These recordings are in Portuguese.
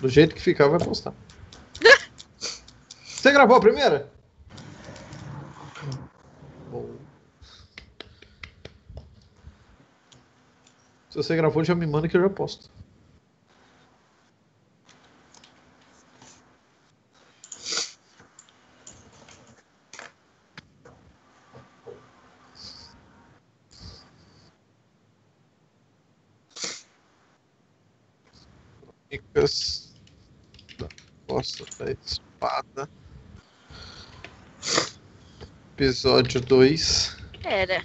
Do jeito que ficar, vai postar. Você gravou a primeira? Se você gravou, já me manda que eu já posto. Crônicas da Costa da Espada. Episódio 2. Era.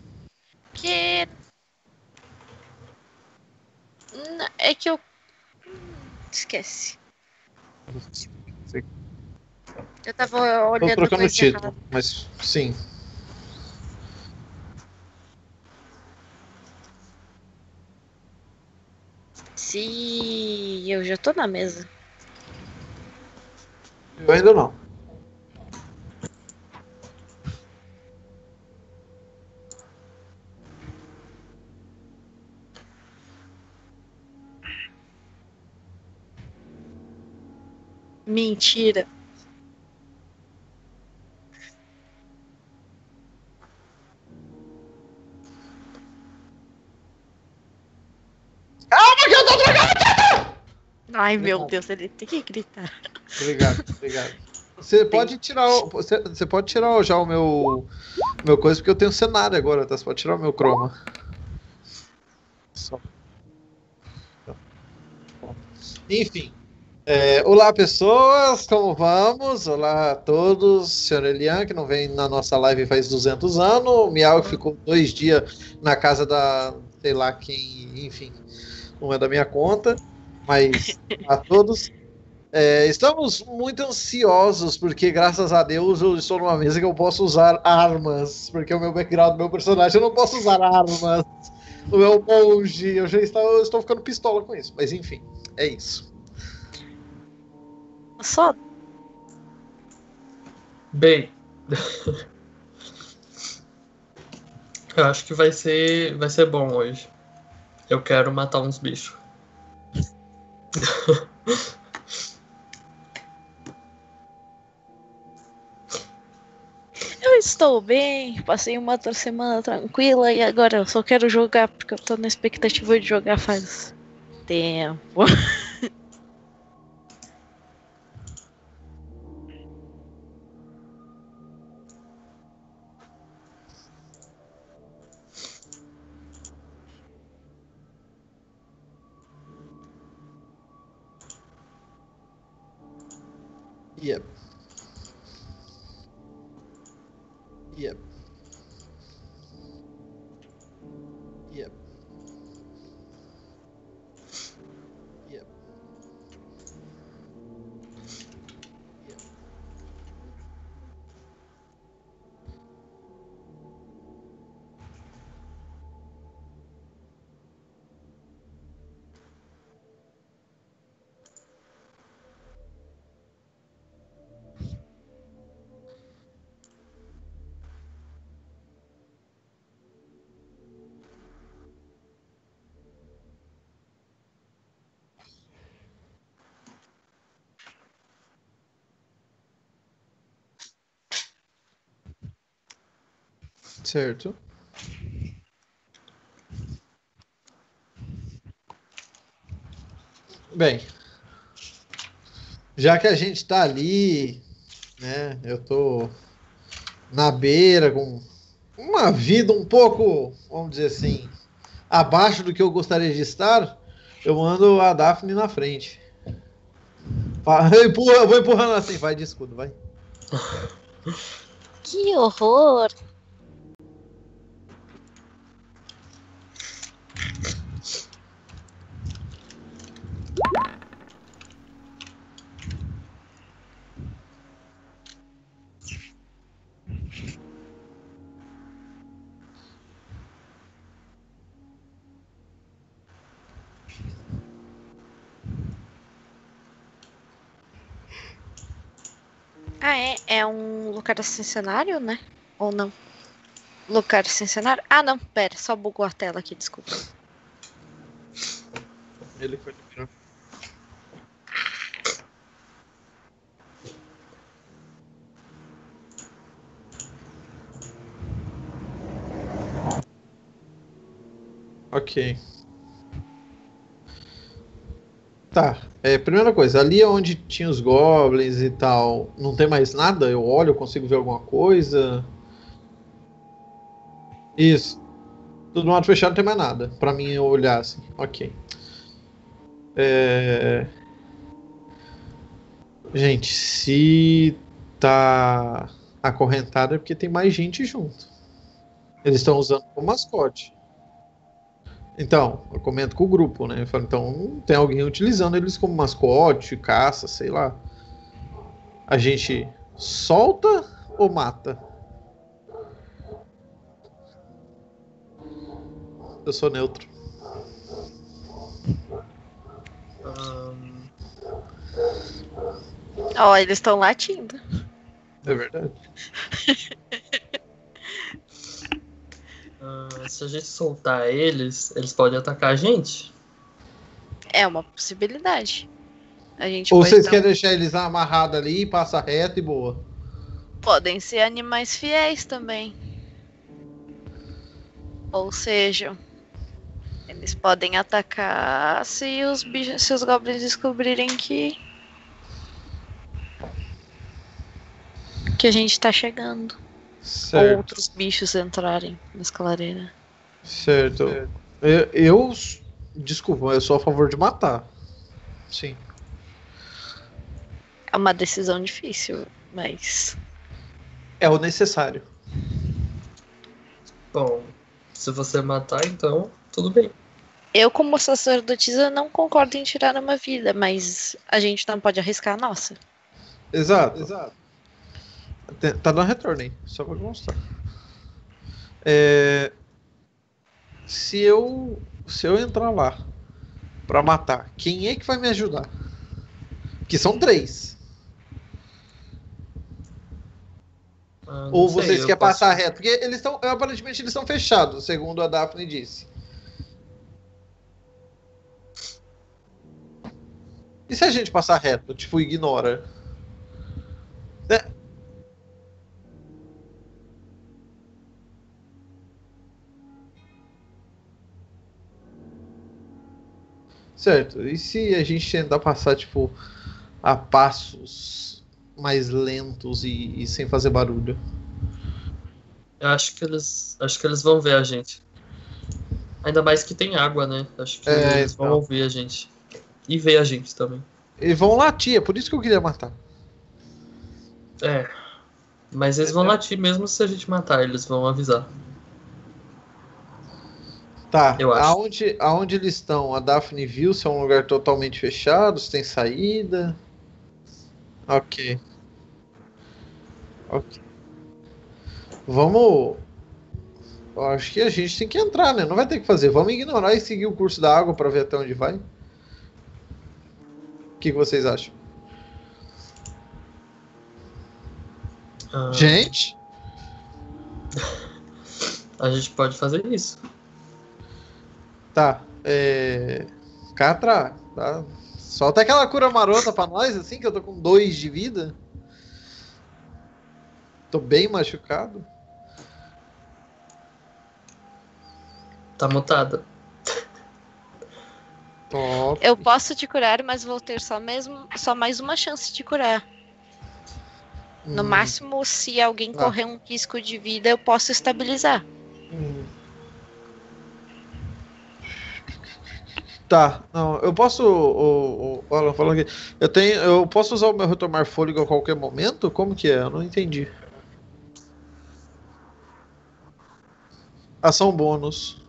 Que. É que eu. Esquece. Eu tava Tô olhando trocando o título, errada. mas sim. Sim, eu já tô na mesa. Eu ainda não. Mentira. Ai, meu. Deus, ele tem que gritar. Obrigado, obrigado. Você pode tirar o, você, você pode tirar já o meu meu coisa porque eu tenho cenário agora, tá? Você pode tirar o meu chroma. Só. Enfim. É, olá pessoas, como vamos? Olá a todos, senhor Elian, que não vem na nossa live faz 200 anos, o Miau ficou dois dias na casa da, sei lá quem, enfim, não é da minha conta, mas a todos. É, estamos muito ansiosos, porque graças a Deus eu estou numa mesa que eu posso usar armas, porque o meu background meu personagem eu não posso usar armas. O meu monge, eu já estou, eu estou ficando pistola com isso, mas enfim, é isso. Só Bem, eu acho que vai ser, vai ser bom hoje. Eu quero matar uns bichos. eu estou bem, passei uma outra semana tranquila e agora eu só quero jogar porque eu tô na expectativa de jogar faz tempo. Certo. Bem, já que a gente tá ali, né? Eu tô na beira com uma vida um pouco, vamos dizer assim, abaixo do que eu gostaria de estar, eu mando a Daphne na frente. Eu empurro- eu vou empurrando assim, vai de escudo, vai. Que horror! é um lugar ascensionário, né? Ou não? Lugar ascensionário? Ah, não, pera, só bugou a tela aqui, desculpa. Ele foi liberado. Ok. É, primeira coisa, ali onde tinha os goblins e tal, não tem mais nada? Eu olho, eu consigo ver alguma coisa? Isso. Tudo mato fechado não tem mais nada. Pra mim eu olhar assim. Ok. É... Gente, se tá acorrentado é porque tem mais gente junto. Eles estão usando como mascote. Então, eu comento com o grupo, né? Eu falo, então tem alguém utilizando eles como mascote, caça, sei lá. A gente solta ou mata? Eu sou neutro. Ó, eles estão latindo. É verdade. ahn, se a gente soltar eles, eles podem atacar a gente? É uma possibilidade. A gente Ou pode vocês dar querem deixar eles amarrados ali, passa reto e boa? Podem ser animais fiéis também. Ou seja, eles podem atacar se os bichos, se os goblins descobrirem que que a gente tá chegando. Ou Certo. outros bichos entrarem na escalareira. Certo. Eu, eu- Desculpa, eu sou a favor de matar. Sim. É uma decisão difícil, mas É o necessário. Bom, se você matar, então tudo bem. eu como sacerdotisa não concordo em tirar uma vida, mas a gente não pode arriscar a nossa. Exato. Exato. Tá dando retorno aí, só pra mostrar. É, Se eu. Se eu entrar lá pra matar, quem é que vai me ajudar? Que são três. Ah, Ou sei, vocês querem posso- passar reto? Porque eles estão. Aparentemente eles estão fechados, segundo a Daphne disse. E se a gente passar reto? Tipo, ignora. Né? Certo. E se a gente tentar passar, tipo, a passos mais lentos e, e sem fazer barulho? Eu acho que eles. Acho que eles vão ver a gente. Ainda mais que tem água, né? Acho que É, eles vão então. ouvir a gente. E ver a gente também. Eles vão latir, é por isso que eu queria matar. É. Mas eles vão latir mesmo se a gente matar, eles vão avisar. Tá, Eu acho. Aonde, aonde eles estão? A Daphne viu se é um lugar totalmente fechado, se tem saída. Ok. Ok. Vamos. Eu acho que a gente tem que entrar, né? Não vai ter que fazer. Vamos ignorar e seguir o curso da água pra ver até onde vai. O que, que vocês acham? Ah, Gente? A gente pode fazer isso. Tá. É. Catra, tá? Solta aquela cura marota pra nós, assim, que eu tô com dois de vida. Tô bem machucado. Tá mutada. Top. Eu posso te curar, mas vou ter só mesmo só mais uma chance de curar. No Hum, máximo, se alguém Ah. correr um risco de vida, eu posso estabilizar. hum. Tá, não, eu posso. O, o, Alan falou aqui. Eu tenho. Eu posso usar o meu retomar fôlego a qualquer momento? Como que é? Eu não entendi. Ação bônus.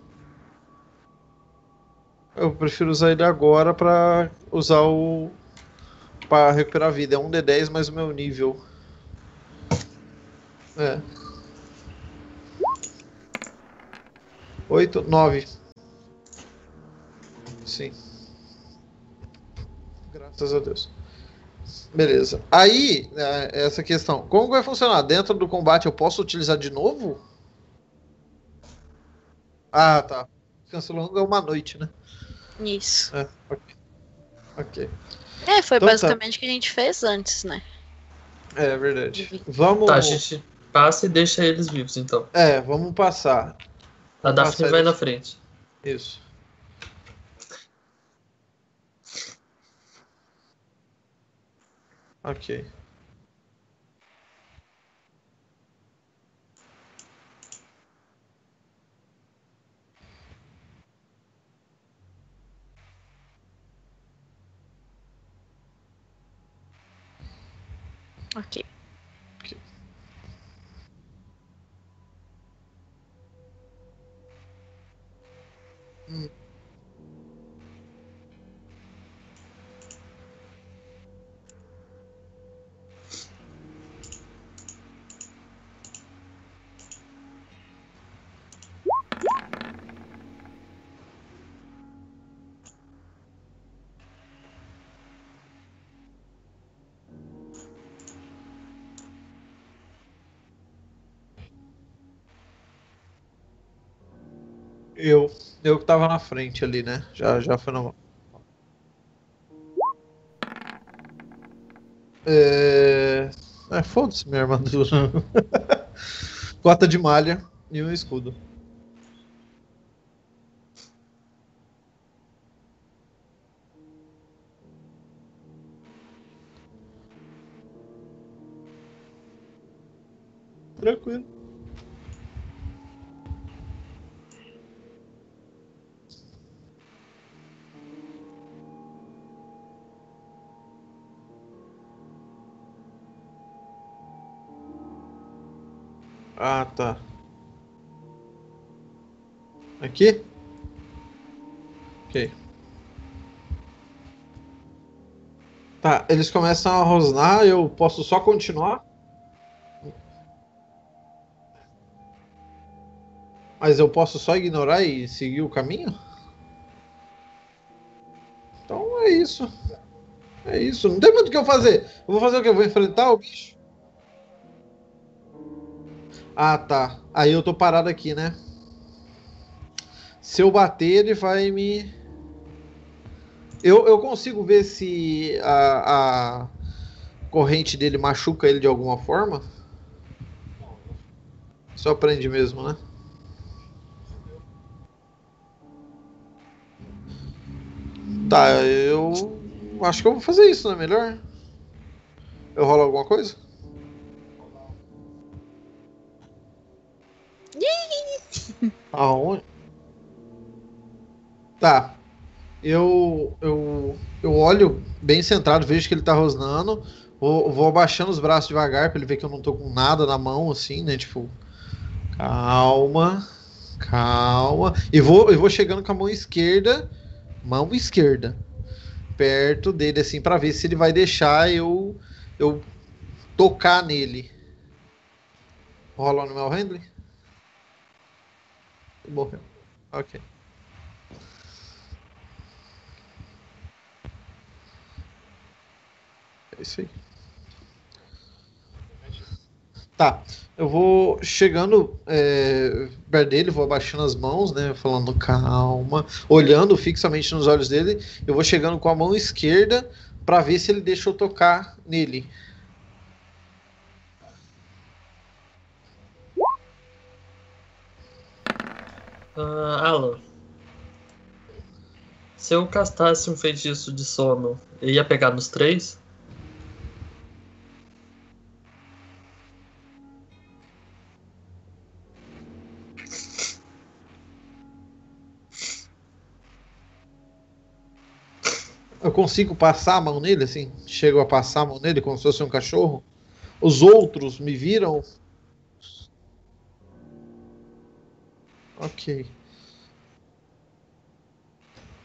Eu prefiro usar ele agora pra usar o. Pra recuperar a vida. É um D10 mais o meu nível. É. 8, 9. Sim. Graças a Deus. Beleza. Aí, né, essa questão. Como vai funcionar? Dentro do combate eu posso utilizar de novo? Ah, tá. Cancelando é uma noite, né? Isso. É, ok. Ok. É, foi Então tá. basicamente o que a gente fez antes, né? É verdade. Vamos. Tá, a gente passa e deixa eles vivos, então. É, vamos passar. A Daphne vai eles- na frente. Isso. Ok. Eu, que tava na frente ali, né? Já, já foi mão. É, é foda-se minha armadura. Cota de malha e um escudo. Aqui? Ok. Tá, eles começam a rosnar, eu posso só continuar? Mas eu posso só ignorar e seguir o caminho? Então é isso. É isso. Não tem muito o que eu fazer. Eu vou fazer o que? Eu vou enfrentar o bicho? Ah, tá. Aí eu tô parado aqui, né? Se eu bater, ele vai me. Eu, eu consigo ver se a, a corrente dele machuca ele de alguma forma? Só prende mesmo, né? Tá, eu acho que eu vou fazer isso, não é melhor? Eu rolo alguma coisa? Aonde? Tá. Eu, eu, eu olho bem centrado, vejo que ele tá rosnando. Vou, vou abaixando os braços devagar pra ele ver que eu não tô com nada na mão, assim, né? Tipo, calma, calma. E vou, eu vou chegando com a mão esquerda, mão esquerda, perto dele, assim, para ver se ele vai deixar eu, eu tocar nele. Rola no meu handling? Morreu. Ok. Isso aí. Tá. Eu vou chegando é, perto dele, vou abaixando as mãos, né? Falando calma, olhando fixamente nos olhos dele. Eu vou chegando com a mão esquerda para ver se ele deixa eu tocar nele. Uh, Alan, se eu castasse um feitiço de sono, ia pegar nos três? Eu consigo passar a mão nele, assim? Chego a passar a mão nele como se fosse um cachorro? Os outros me viram? Ok.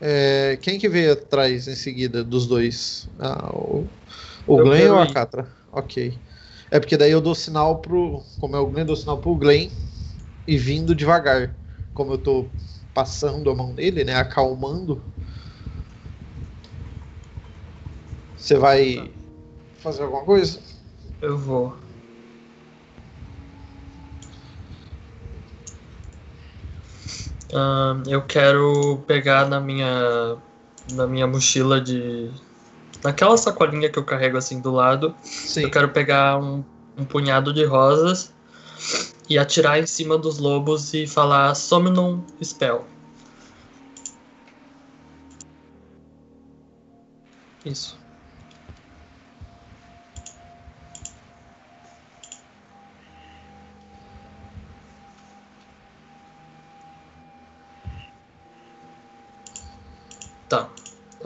É, quem que veio atrás em seguida dos dois? Ah, o o Eu Glenn quero ou a. Catra? Ok. É porque daí eu dou sinal pro. Como é o Glenn, eu dou sinal pro Glenn e vindo devagar. Como eu tô passando a mão nele, né? Acalmando. Você vai fazer alguma coisa? Eu vou. Uh, eu quero pegar na minha na minha mochila de naquela sacolinha que eu carrego assim do lado. Sim. Eu quero pegar um, um punhado de rosas e atirar em cima dos lobos e falar Somnum Spell. Isso.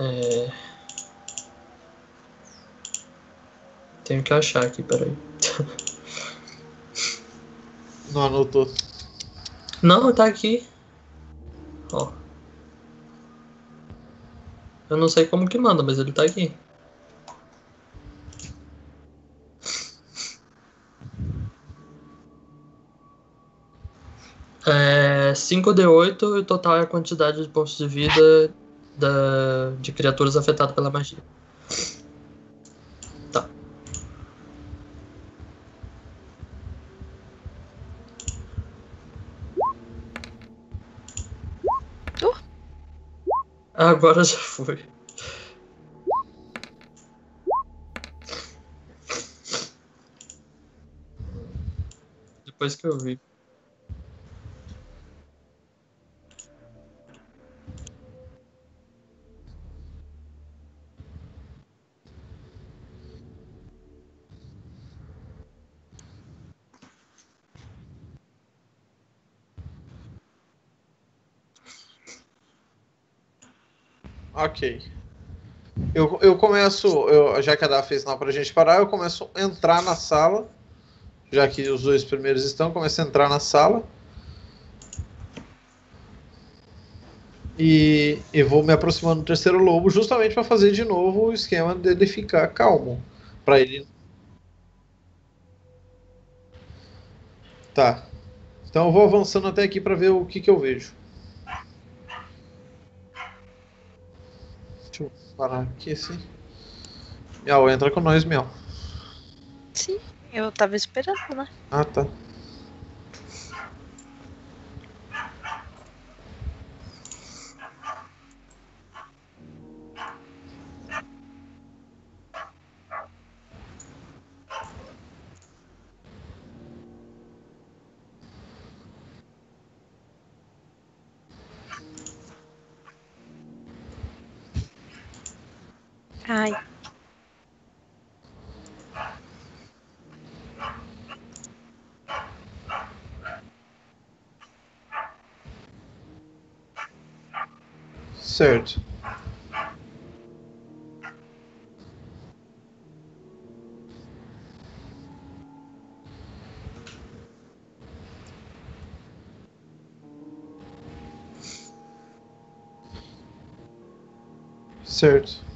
É... Tenho que achar aqui, peraí. Não anotou. Não, tá aqui. Ó. Eu não sei como que manda, mas ele tá aqui. É 5d8 e o total é a quantidade de pontos de vida da, de criaturas afetadas pela magia. Tá. Uh. Agora já foi. Depois que eu vi. Ok. Eu, eu começo, eu, já que a Dá fez sinal pra gente parar, eu começo a entrar na sala. Já que os dois primeiros estão, começo a entrar na sala. E, e vou me aproximando do terceiro lobo justamente para fazer de novo o esquema dele ficar calmo. Para ele. Tá. Então eu vou avançando até aqui para ver o que, que eu vejo. Deixa eu parar aqui assim. Miau, entra com nós, Miau. Sim, eu tava esperando, né? Ah, tá. Ai, Certo. Certo.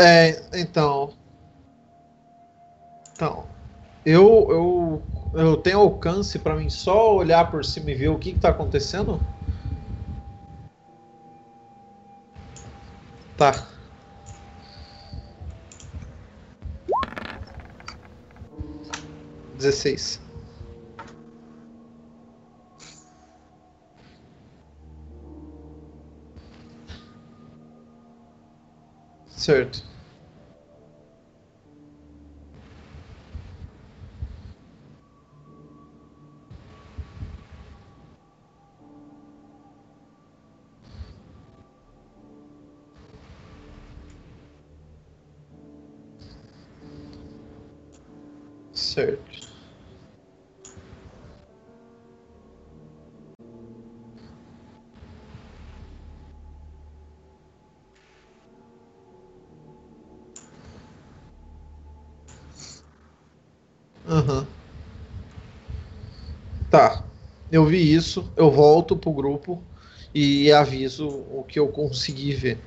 É, então. Então, eu, eu, eu tenho alcance para mim só olhar por cima e ver o que, que tá acontecendo? Tá. Dezesseis. Certo. Eu vi isso, eu volto pro grupo e aviso o que eu consegui ver.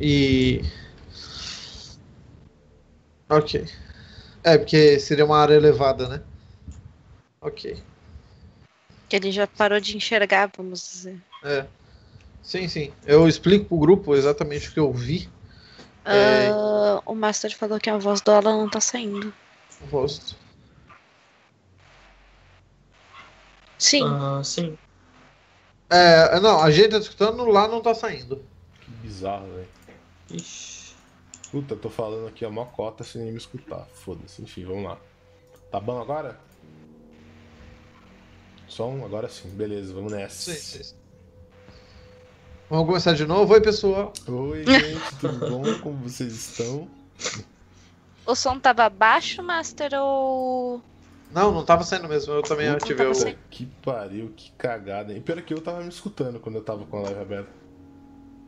E. Ok. É, porque seria uma área elevada, né? Ok. que ele já parou de enxergar, vamos dizer. É. Sim, sim. Eu explico pro grupo exatamente o que eu vi. É. Ah, o Master falou que a voz do Alan não tá saindo. O Sim, Ah, sim. É, não, a gente tá escutando lá não tá saindo. Que bizarro, velho. Ixi. Puta, eu tô falando aqui a mó cota sem nem me escutar. Foda-se, enfim, vamos lá. Tá bom agora? Som? Agora sim, beleza, vamos nessa. Sim, sim, sim. Vamos começar de novo? Oi, pessoal. Oi, gente, tudo bom? Como vocês estão? O som tava baixo, Master, ou. Não, não tava saindo mesmo. Eu também tava o. saindo. Que pariu, que cagada. E pior é que eu tava me escutando quando eu tava com a live aberta.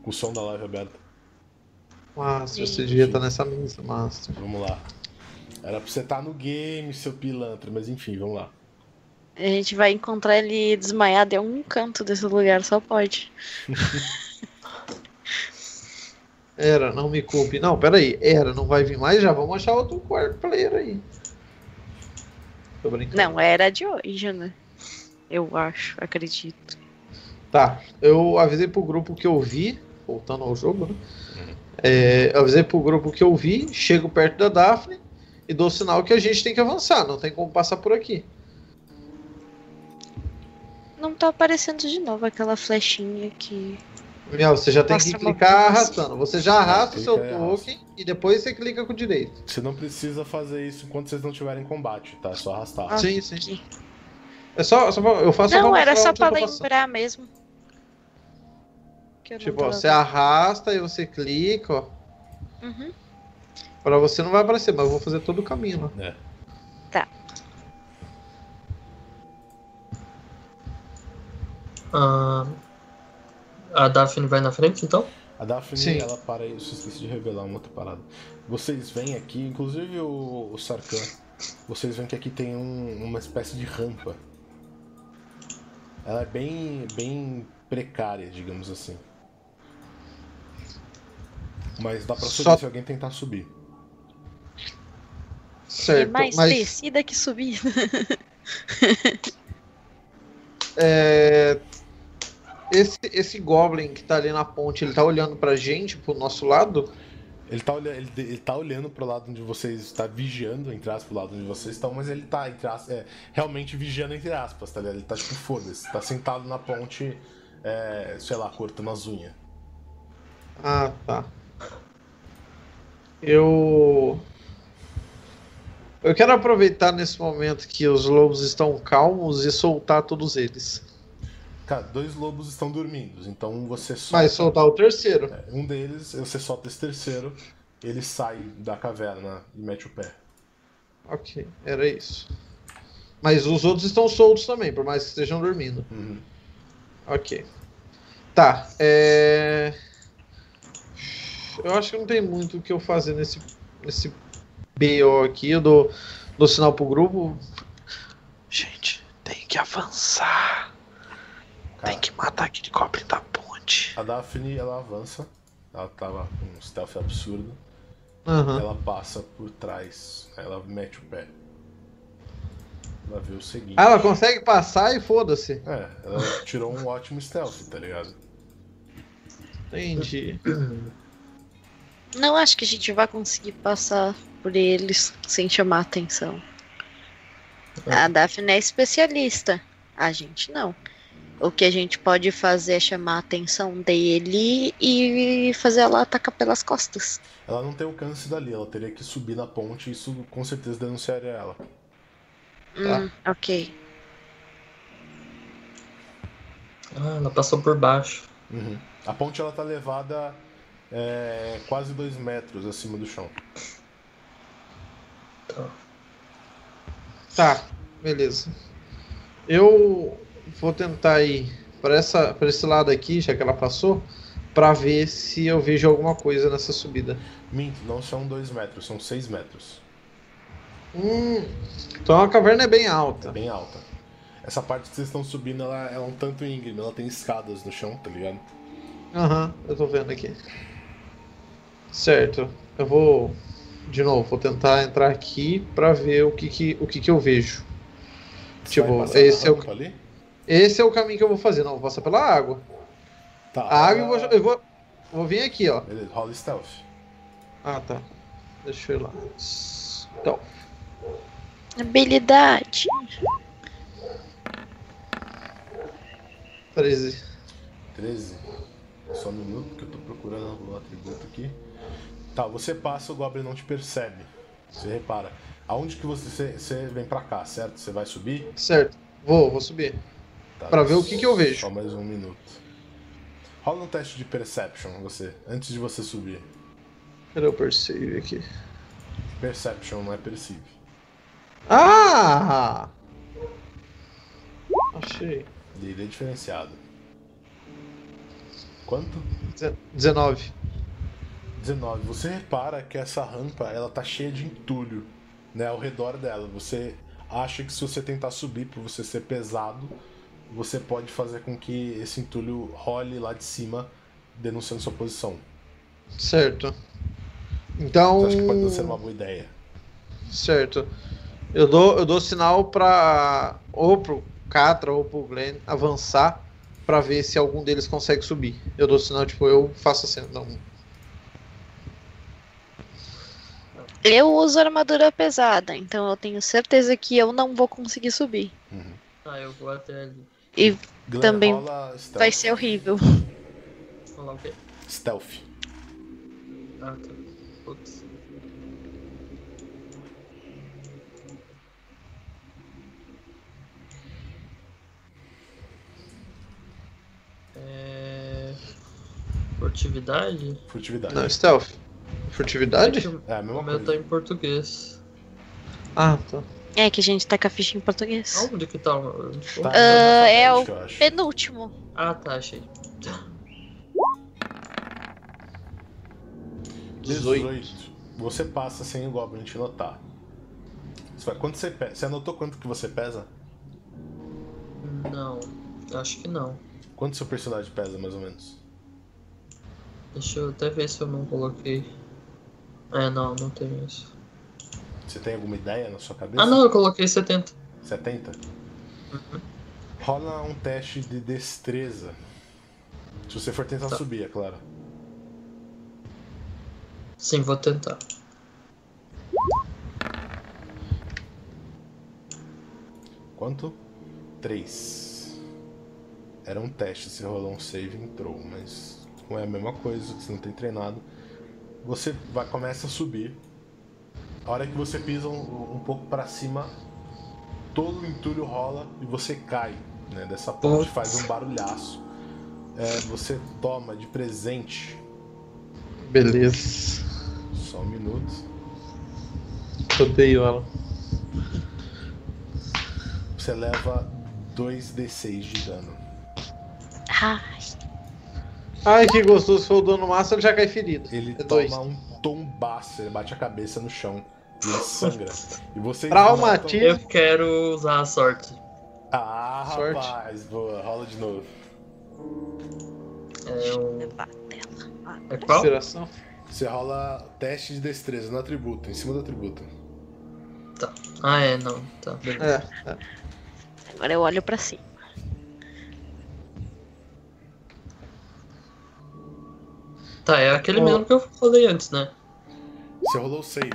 Com o som da live aberta. Master, você devia estar nessa mesa, Master. Vamos lá. Era pra você estar no game, seu pilantra, mas enfim, vamos lá. A gente vai encontrar ele desmaiado em algum canto desse lugar, só pode. Era, não me culpe. Não, peraí. Era, não vai vir mais já. Vamos achar outro quarto player aí. Tô brincando. Não, era de hoje, né? Eu acho, acredito. Tá, eu avisei pro grupo que eu vi, voltando ao jogo, né? É, eu avisei pro grupo que eu vi, chego perto da Daphne e dou sinal que a gente tem que avançar, não tem como passar por aqui. Não tá aparecendo de novo aquela flechinha que. Você já tem Mostra que clicar arrastando. Você já arrasta o seu e token e depois você clica com o direito. Você não precisa fazer isso enquanto vocês não estiverem em combate, tá? É só arrastar. Ah, sim, sim. aqui. É só, só pra- eu faço Não, era só pra lembrar mesmo. Tipo, ó, você arrasta e você clica, ó. Uhum. Pra você não vai aparecer, mas eu vou fazer todo o caminho lá. É. Ah, a Daphne vai na frente, então? A Daphne, Sim. ela para aí, eu esqueci de revelar uma outra parada. Vocês veem aqui, inclusive o, o Sarkhan, vocês veem que aqui tem um- uma espécie de rampa. Ela é bem, bem precária, digamos assim. Mas dá pra subir Só- se alguém tentar subir. É Certo, mais mas descida que subida. é, esse, esse Goblin que tá ali na ponte, ele tá olhando pra gente, pro nosso lado? Ele tá, olhando, ele, ele tá olhando pro lado onde vocês. tá vigiando, entre aspas, pro lado onde vocês estão, mas ele tá, entre aspas, é, realmente vigiando, entre aspas, tá ligado? Ele tá tipo, foda-se, tá sentado na ponte, é, sei lá, cortando as unhas. Ah, tá. Eu. Eu quero aproveitar nesse momento que os lobos estão calmos e soltar todos eles. Cara, dois lobos estão dormindo, então você solta. Mas soltar o terceiro. é, Um deles, você solta esse terceiro, ele sai da caverna e mete o pé. Ok, era isso. Mas os outros estão soltos também, por mais que estejam dormindo. Uhum. Ok. Tá, é. Eu acho que não tem muito o que eu fazer nesse, nesse BO aqui. Eu dou, dou sinal pro grupo. Gente, tem que avançar. Cara, Tem que matar aquele Goblin da ponte. a Daphne, ela avança, ela tava com um stealth absurdo, Aham. ela passa por trás, aí ela mete o pé. Ela vê o seguinte. Ah, ela consegue passar e foda-se. É, ela tirou um ótimo stealth, tá ligado? Entendi. Não acho que a gente vai conseguir passar por eles sem chamar atenção. A Daphne é especialista. A gente não. O que a gente pode fazer é chamar a atenção dele e fazer ela atacar pelas costas. Ela não tem alcance dali, ela teria que subir na ponte e isso com certeza denunciaria ela. Hum, ok. Ah, ela passou por baixo. Uhum. A ponte ela tá levada é, quase dois metros acima do chão. Tá, beleza. Eu vou tentar ir para essa, para esse lado aqui, já que ela passou, para ver se eu vejo alguma coisa nessa subida. Minto, não são dois metros, são seis metros. Hum, então a caverna é bem É alta. bem alta. Essa parte que vocês estão subindo, ela é um tanto íngreme, ela tem escadas no chão, tá ligado? Aham, eu tô vendo aqui. Certo. Eu vou de novo, vou tentar entrar aqui para ver o que que, o que que eu vejo. Você Tipo, esse é o- ali? Esse é o caminho que eu vou fazer, não, vou passar pela água. Tá. A água eu vou, eu vou, vou vir aqui, ó. Beleza, rola stealth. Ah, tá. Deixa eu ir lá. Então, Habilidade. 13. 13. Só um minuto que eu tô procurando o atributo aqui. Tá, você passa, o Goblin não te percebe. Você repara. Aonde que você, você, você vem pra cá, certo? Você vai subir? Certo. Vou, vou subir. Tá, Pra ver o que que eu vejo. Só mais um minuto. Rola um teste de Perception, você, antes de você subir. Cadê o perceive aqui? Perception não é perceive. Ah! Achei. Dele é diferenciado. Quanto? Deze- 19. 19. Você repara que essa rampa ela tá cheia de entulho né, ao redor dela. Você acha que se você tentar subir por você ser pesado, você pode fazer com que esse entulho role lá de cima, denunciando sua posição. Certo. Então. Você acha que pode não ser uma boa ideia? Certo. Eu dou, eu dou sinal pra. Ou pro Catra ou pro Glenn avançar pra ver se algum deles consegue subir. Eu dou sinal, tipo, eu faço assim. Não. Eu uso armadura pesada, então eu tenho certeza que eu não vou conseguir subir. Ah, eu vou até ali. E Glenn, Também rola vai ser horrível. Vamos lá o quê? Stealth. Ah, tá. Putz. É... Furtividade? Furtividade. Não, stealth. Furtividade? É que É a mesma o meu tá em português. Ah, tá. É que a gente tá com a ficha em português. Aonde que tá? o- Tá Ah, é o penúltimo. Ah, tá, achei. 18. Você passa sem o Goblin te notar. Você vai- Quanto você pesa? Você anotou quanto que você pesa? Não, acho que não. Quanto seu personagem pesa, mais ou menos? Deixa eu até ver se eu não coloquei. É, não, não tem isso. Você tem alguma ideia na sua cabeça? Ah, não, eu coloquei 70. 70? Rola um teste de destreza. Se você for tentar Tá. subir, é claro. Sim, vou tentar. Quanto? 3. Era um teste, você rolou um save e entrou, mas não é a mesma coisa, você não tem treinado. Você vai, começa a subir. A hora que você pisa um, um pouco pra cima, todo o entulho rola e você cai né, dessa ponte, faz um barulhaço. É, você toma de presente, Beleza. só um minuto, Odeio ela. você leva 2d6 de dano. Ai, Ai, que gostoso. Se for o dano máximo, ele já cai ferido. Ele é toma dois. um tombaço, ele bate a cabeça no chão e ele sangra. E vocês Traumatiza. Eu quero usar a sorte. Ah, Sorte. rapaz, boa, rola de novo. É um. Ah, É qual? Inspiração. Você rola teste de destreza no atributo, em cima do atributo. Ah, é, não. Tá, beleza. É, é. Agora eu olho pra cima. Tá, é aquele Ó. mesmo que eu falei antes, né? Você rolou o save,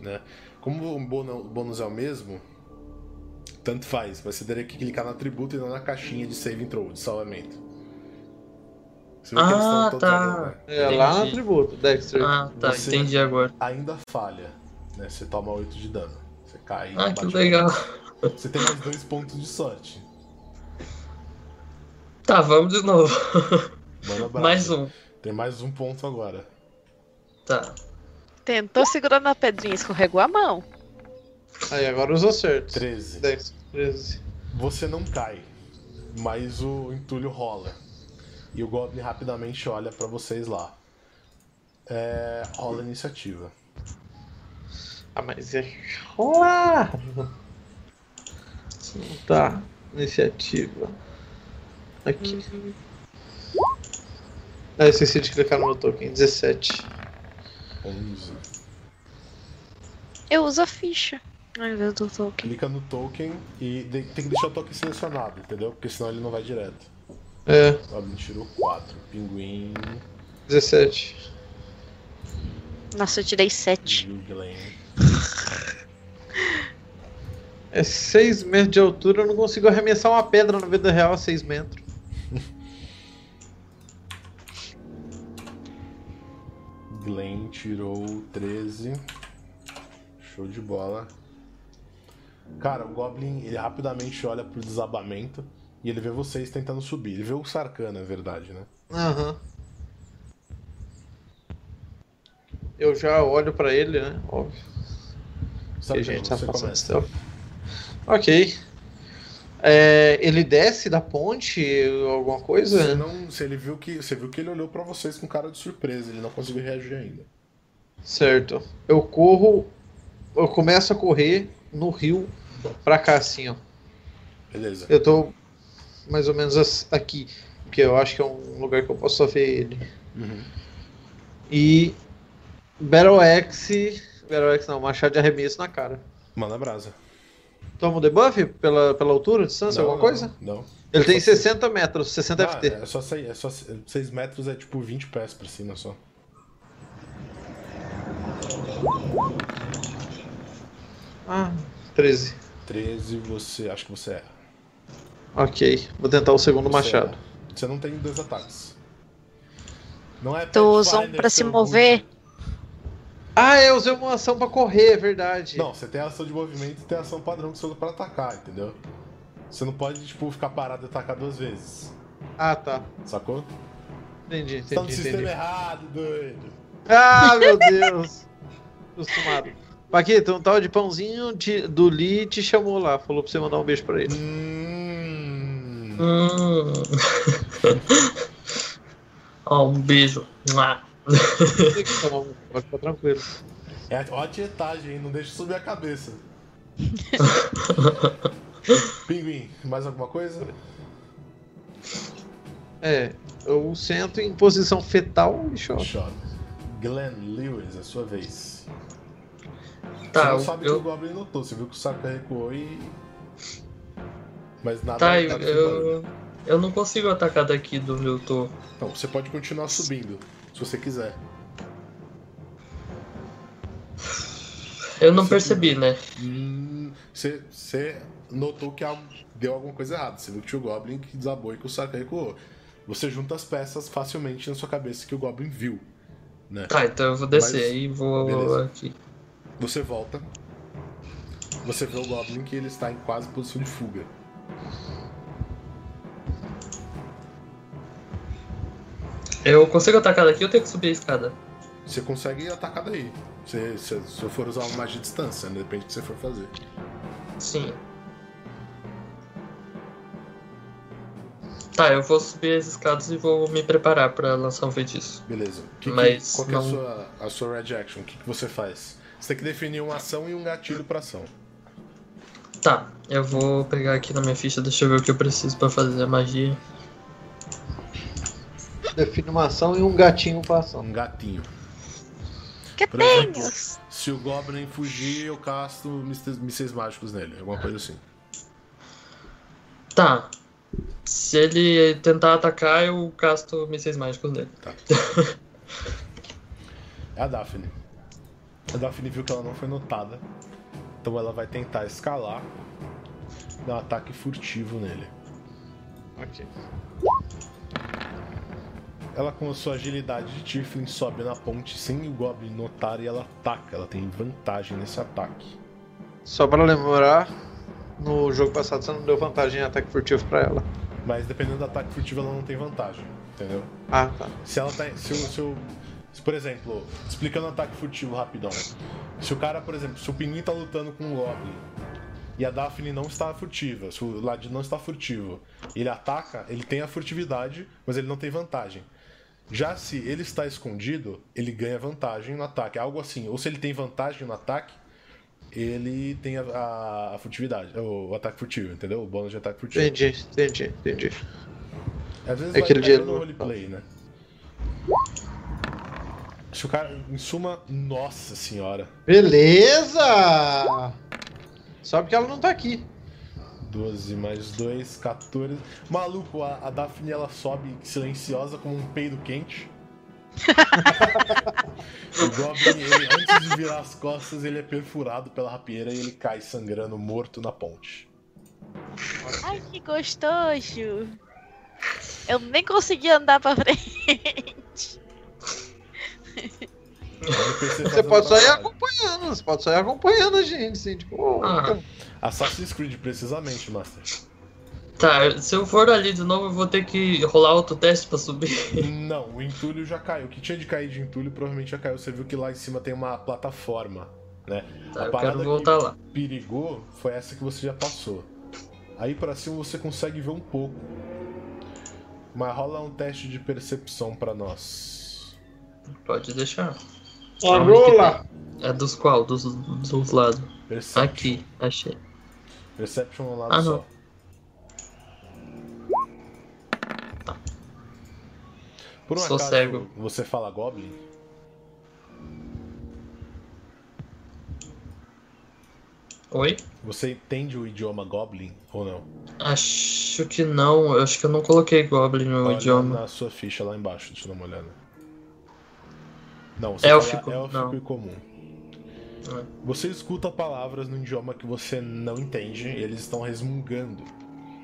né? Como o bônus, é o mesmo, tanto faz, mas você teria que clicar no atributo e não na caixinha de save intro, de salvamento. Você vê que eles Ah, estão todos tá. ali, né? É lá no atributo, Dexter. Ah, tá, Você- entendi agora. Ainda falha, né? Você toma 8 de dano. Você cai e Ah, que legal. Você tem mais dois pontos de sorte. Tá, vamos de novo. Mais um. Tem mais um ponto agora. Tá. Tentou segurar na pedrinha, escorregou a mão. Aí agora usou certo. 13. Dexter, 13. Você não cai, mas o entulho rola. E o Goblin rapidamente olha pra vocês lá. É, rola a iniciativa. Ah, mas é claro. Tá, iniciativa. Aqui. Ah, esqueci de clicar no meu token. 17. 11. Eu uso a ficha. Ao invés do token. Clica no token e de- tem que deixar o token selecionado, entendeu? Porque senão ele não vai direto. É, O Goblin tirou 4. Pinguim. 17. Nossa, eu tirei 7. E o Glenn. É 6 metros de altura, eu não consigo arremessar uma pedra na vida real a 6 metros. Glenn tirou 13. Show de bola. Cara, o Goblin ele rapidamente olha pro desabamento e ele vê vocês tentando subir. Ele vê o Sarkhan, na verdade, né? Aham. Eu já olho pra ele, né? Óbvio. Que a gente tá stealth. Ok. É, ele desce da ponte, alguma Você coisa? não, se ele viu que, você viu que ele olhou pra vocês com cara de surpresa, ele não conseguiu reagir ainda. Certo. Eu corro, eu começo a correr no rio pra cá, assim, ó. Beleza. Eu tô mais ou menos aqui, porque eu acho que é um lugar que eu posso só ver ele. Uhum. E Battle Axe, Battle Axe não, machado de arremesso na cara. Manda brasa. Toma o debuff pela, pela altura, distância, Não, alguma não, coisa? Não. Ele tem Só- 60 metros, 60 Ah, FT. é só 6 é só 6 metros, é tipo 20 pés pra cima só. Ah, 13. 13, você. Acho que você é. Ok, vou tentar o segundo Você machado. é. Você não tem dois ataques. Não é Tu usou um pra se mover? boot. Ah, eu usei uma ação pra correr, é verdade. Não, você tem ação de movimento e tem ação padrão que você usa pra atacar, entendeu? Você não pode, tipo, ficar parado e atacar duas vezes. Ah, tá. Sacou? Entendi, Você tá no entendi, sistema entendi. errado, doido. Ah, meu Deus. Acostumado. Paquito, um tal de pãozinho de- do Lee te chamou lá, falou pra você mandar um beijo pra ele. Hum. Hum. Ó, um beijo. Pode ficar tranquilo. É, ó a tietagem, hein? Não deixa subir a cabeça. Pinguim, mais alguma coisa? É, eu sento em posição fetal e choro. Chora. Glenn Lewis, é sua vez. Tá, você não eu- sabe que eu- o Goblin notou, você viu que o Saka recuou e. Mas nada Tá, eu, eu, eu não consigo atacar daqui do onde eu tô. Então, você pode continuar subindo, se você quiser. Eu não Você- percebi, né? Hum, você, você notou que deu alguma coisa errada. Você viu que tinha o Goblin que desabou e que o Saka recuou. Você junta as peças facilmente na sua cabeça que o Goblin viu. Né? Tá, então eu vou descer Mas- aí e vou beleza. aqui. Você volta. Você vê o Goblin que ele está em quase posição de fuga. Eu consigo atacar daqui ou tenho que subir a escada? Você consegue atacar daí. Se, se, se eu for usar uma magia de distância, né? depende do que você for fazer. Sim. Tá, eu vou subir as escadas e vou me preparar pra lançar um feitiço. Beleza. Que Mas qual que é a não- sua, a sua red action? O que, que você faz? Você tem que definir uma ação e um gatilho pra ação. Tá, eu vou pegar aqui na minha ficha, deixa eu ver o que eu preciso pra fazer a magia. Define uma ação e um gatinho pra ação. Um gatinho. Tenho? se o Goblin fugir, eu casto mísseis mágicos nele. Alguma coisa assim. Tá. Se ele tentar atacar, eu casto mísseis mágicos nele. Tá. É a Daphne. A Daphne viu que ela não foi notada. Então ela vai tentar escalar. Dar um ataque furtivo nele. Ok. Ela com a sua agilidade de Tiflin sobe na ponte sem o Goblin notar e ela ataca. Ela tem vantagem nesse ataque. Só pra lembrar, no jogo passado você não deu vantagem em ataque furtivo pra ela. Mas dependendo do ataque furtivo ela não tem vantagem. Entendeu? Ah, tá. Se ela tá. Se o. Se o se, por exemplo, explicando o ataque furtivo rapidão. Se o cara, por exemplo, se o Pinguim tá lutando com o Goblin e a Daphne não está furtiva, se o Ladino não está furtivo, ele ataca, ele tem a furtividade, mas ele não tem vantagem. Já se ele está escondido, ele ganha vantagem no ataque. Algo assim. Ou se ele tem vantagem no ataque, ele tem a, a- a furtividade. O, o ataque furtivo, entendeu? O bônus de ataque furtivo. Entendi, entendi, entendi. Às vezes É vai dia- no roleplay, né? Se o cara, em suma, nossa senhora. Beleza! Só porque ela não tá aqui. 12 mais 2, 14. Maluco, a, a Daphne ela sobe silenciosa como um peido quente. o Goblin, ele, antes de virar as costas, ele é perfurado pela rapieira e ele cai sangrando morto na ponte. Ai, que gostoso. Eu nem consegui andar pra frente. Você pode só ir acompanhando, você pode só ir acompanhando a gente, assim, tipo. Ah. Assassin's Creed, precisamente, Master. Tá, se eu for ali de novo, eu vou ter que rolar outro teste pra subir. Não, o entulho já caiu. O que tinha de cair de entulho provavelmente já caiu. Você viu que lá em cima tem uma plataforma, né? Tá, A eu parada quero voltar que lá. Perigou foi essa que você já passou. Aí pra cima você consegue ver um pouco. Mas rola um teste de percepção pra nós. Pode deixar. Que rola! É dos qual? Dos, dos lados. Perception. Aqui, achei. Perception um lado Ah, só. não. Por um Sou acaso, cego. você fala Goblin? Oi? Você entende o idioma Goblin ou não? Acho que não. Eu acho que eu não coloquei Goblin no Olha idioma. na sua ficha lá embaixo, deixa eu dar uma olhada. Não, você Élfico, fala élfico não. e comum. É. Você escuta palavras no idioma que você não entende e eles estão resmungando.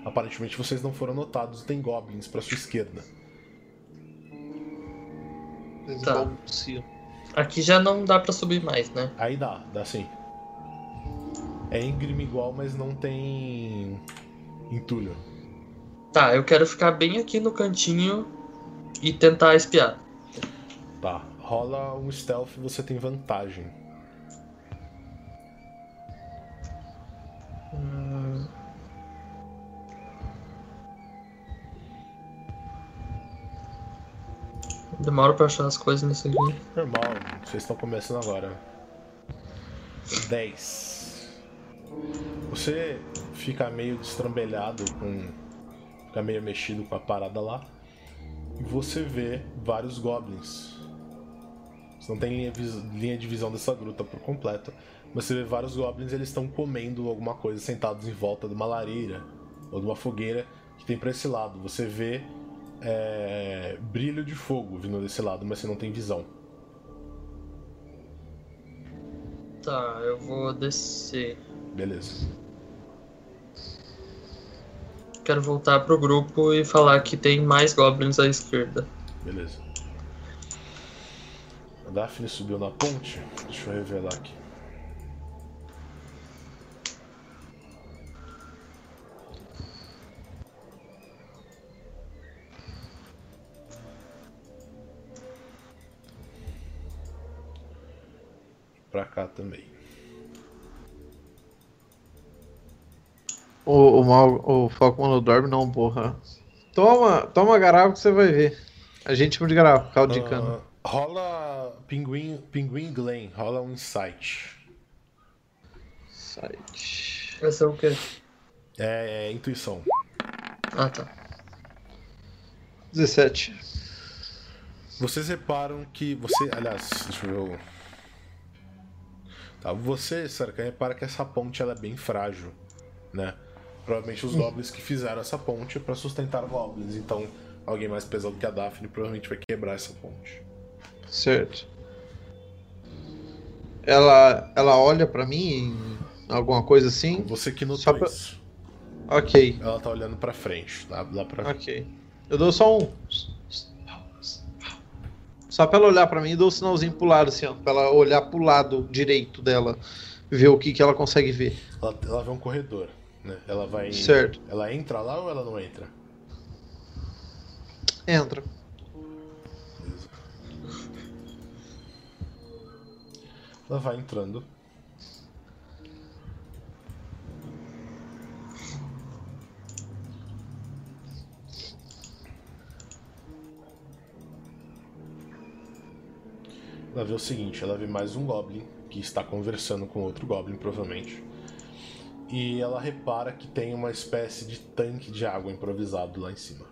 Aparentemente vocês não foram notados, tem goblins pra sua esquerda. Tá. Aqui já não dá pra subir mais, né? Aí dá, dá sim. É íngreme igual, mas não tem entulho. Tá, eu quero ficar bem aqui no cantinho e tentar espiar. Tá, rola um stealth e você tem vantagem. Hum. Demora pra achar as coisas nisso aqui. Normal, vocês estão começando agora. 10. Você fica meio destrambelhado com. Fica meio mexido com a parada lá. E você vê vários goblins. Você não tem linha, linha de visão dessa gruta por completo. Mas você vê vários goblins eles estão comendo alguma coisa sentados em volta de uma lareira ou de uma fogueira que tem pra esse lado. Você vê é, brilho de fogo vindo desse lado, mas você não tem visão. Tá, eu vou descer. Beleza. Quero voltar pro grupo e falar que tem mais goblins à esquerda. Beleza. Daphne subiu na ponte. Deixa eu revelar aqui. Pra cá também. O, o, mal, o Falcon não dorme, não, porra. Toma, toma garapa que você vai ver. A gente chama de garapa, caldo de cana. Ah, rola Pinguim, Pinguim Glen, rola um insight. Site. Esse é o quê? É, é intuição. Ah, tá. 17. Vocês reparam que você. Aliás, deixa eu ver. o- Tá, você, Sarkan, repara que essa ponte ela é bem frágil, né? Provavelmente os goblins que fizeram essa ponte para sustentar goblins, então alguém mais pesado que a Daphne provavelmente vai quebrar essa ponte. Certo. Ela, ela olha pra mim, alguma coisa assim? Você que Só pra- isso. Ok, Ela tá olhando pra frente, tá? Lá pra... ok. Eu dou só um. Só pra ela olhar pra mim e dou um sinalzinho pro lado, assim, ó. Pra ela olhar pro lado direito dela. Ver o que, que ela consegue ver. Ela, ela vê um corredor, né? Ela vai. Certo. Ela entra lá ou ela não entra? Entra. Ela vai entrando. Ela vê o seguinte, ela vê mais um Goblin que está conversando com outro Goblin, provavelmente. E ela repara que tem uma espécie de tanque de água improvisado lá em cima.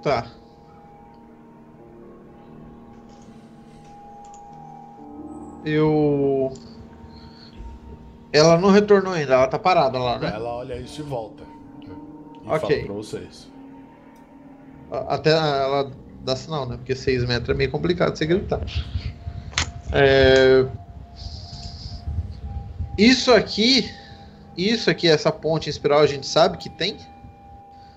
Tá. Eu. Ela não retornou ainda, ela tá parada lá, né? Ela olha isso e volta. E Ok. fala pra vocês. Até ela dá sinal, né? Porque 6 metros é meio complicado você gritar. É... Isso aqui. Isso aqui, essa ponte em espiral, a gente sabe que tem?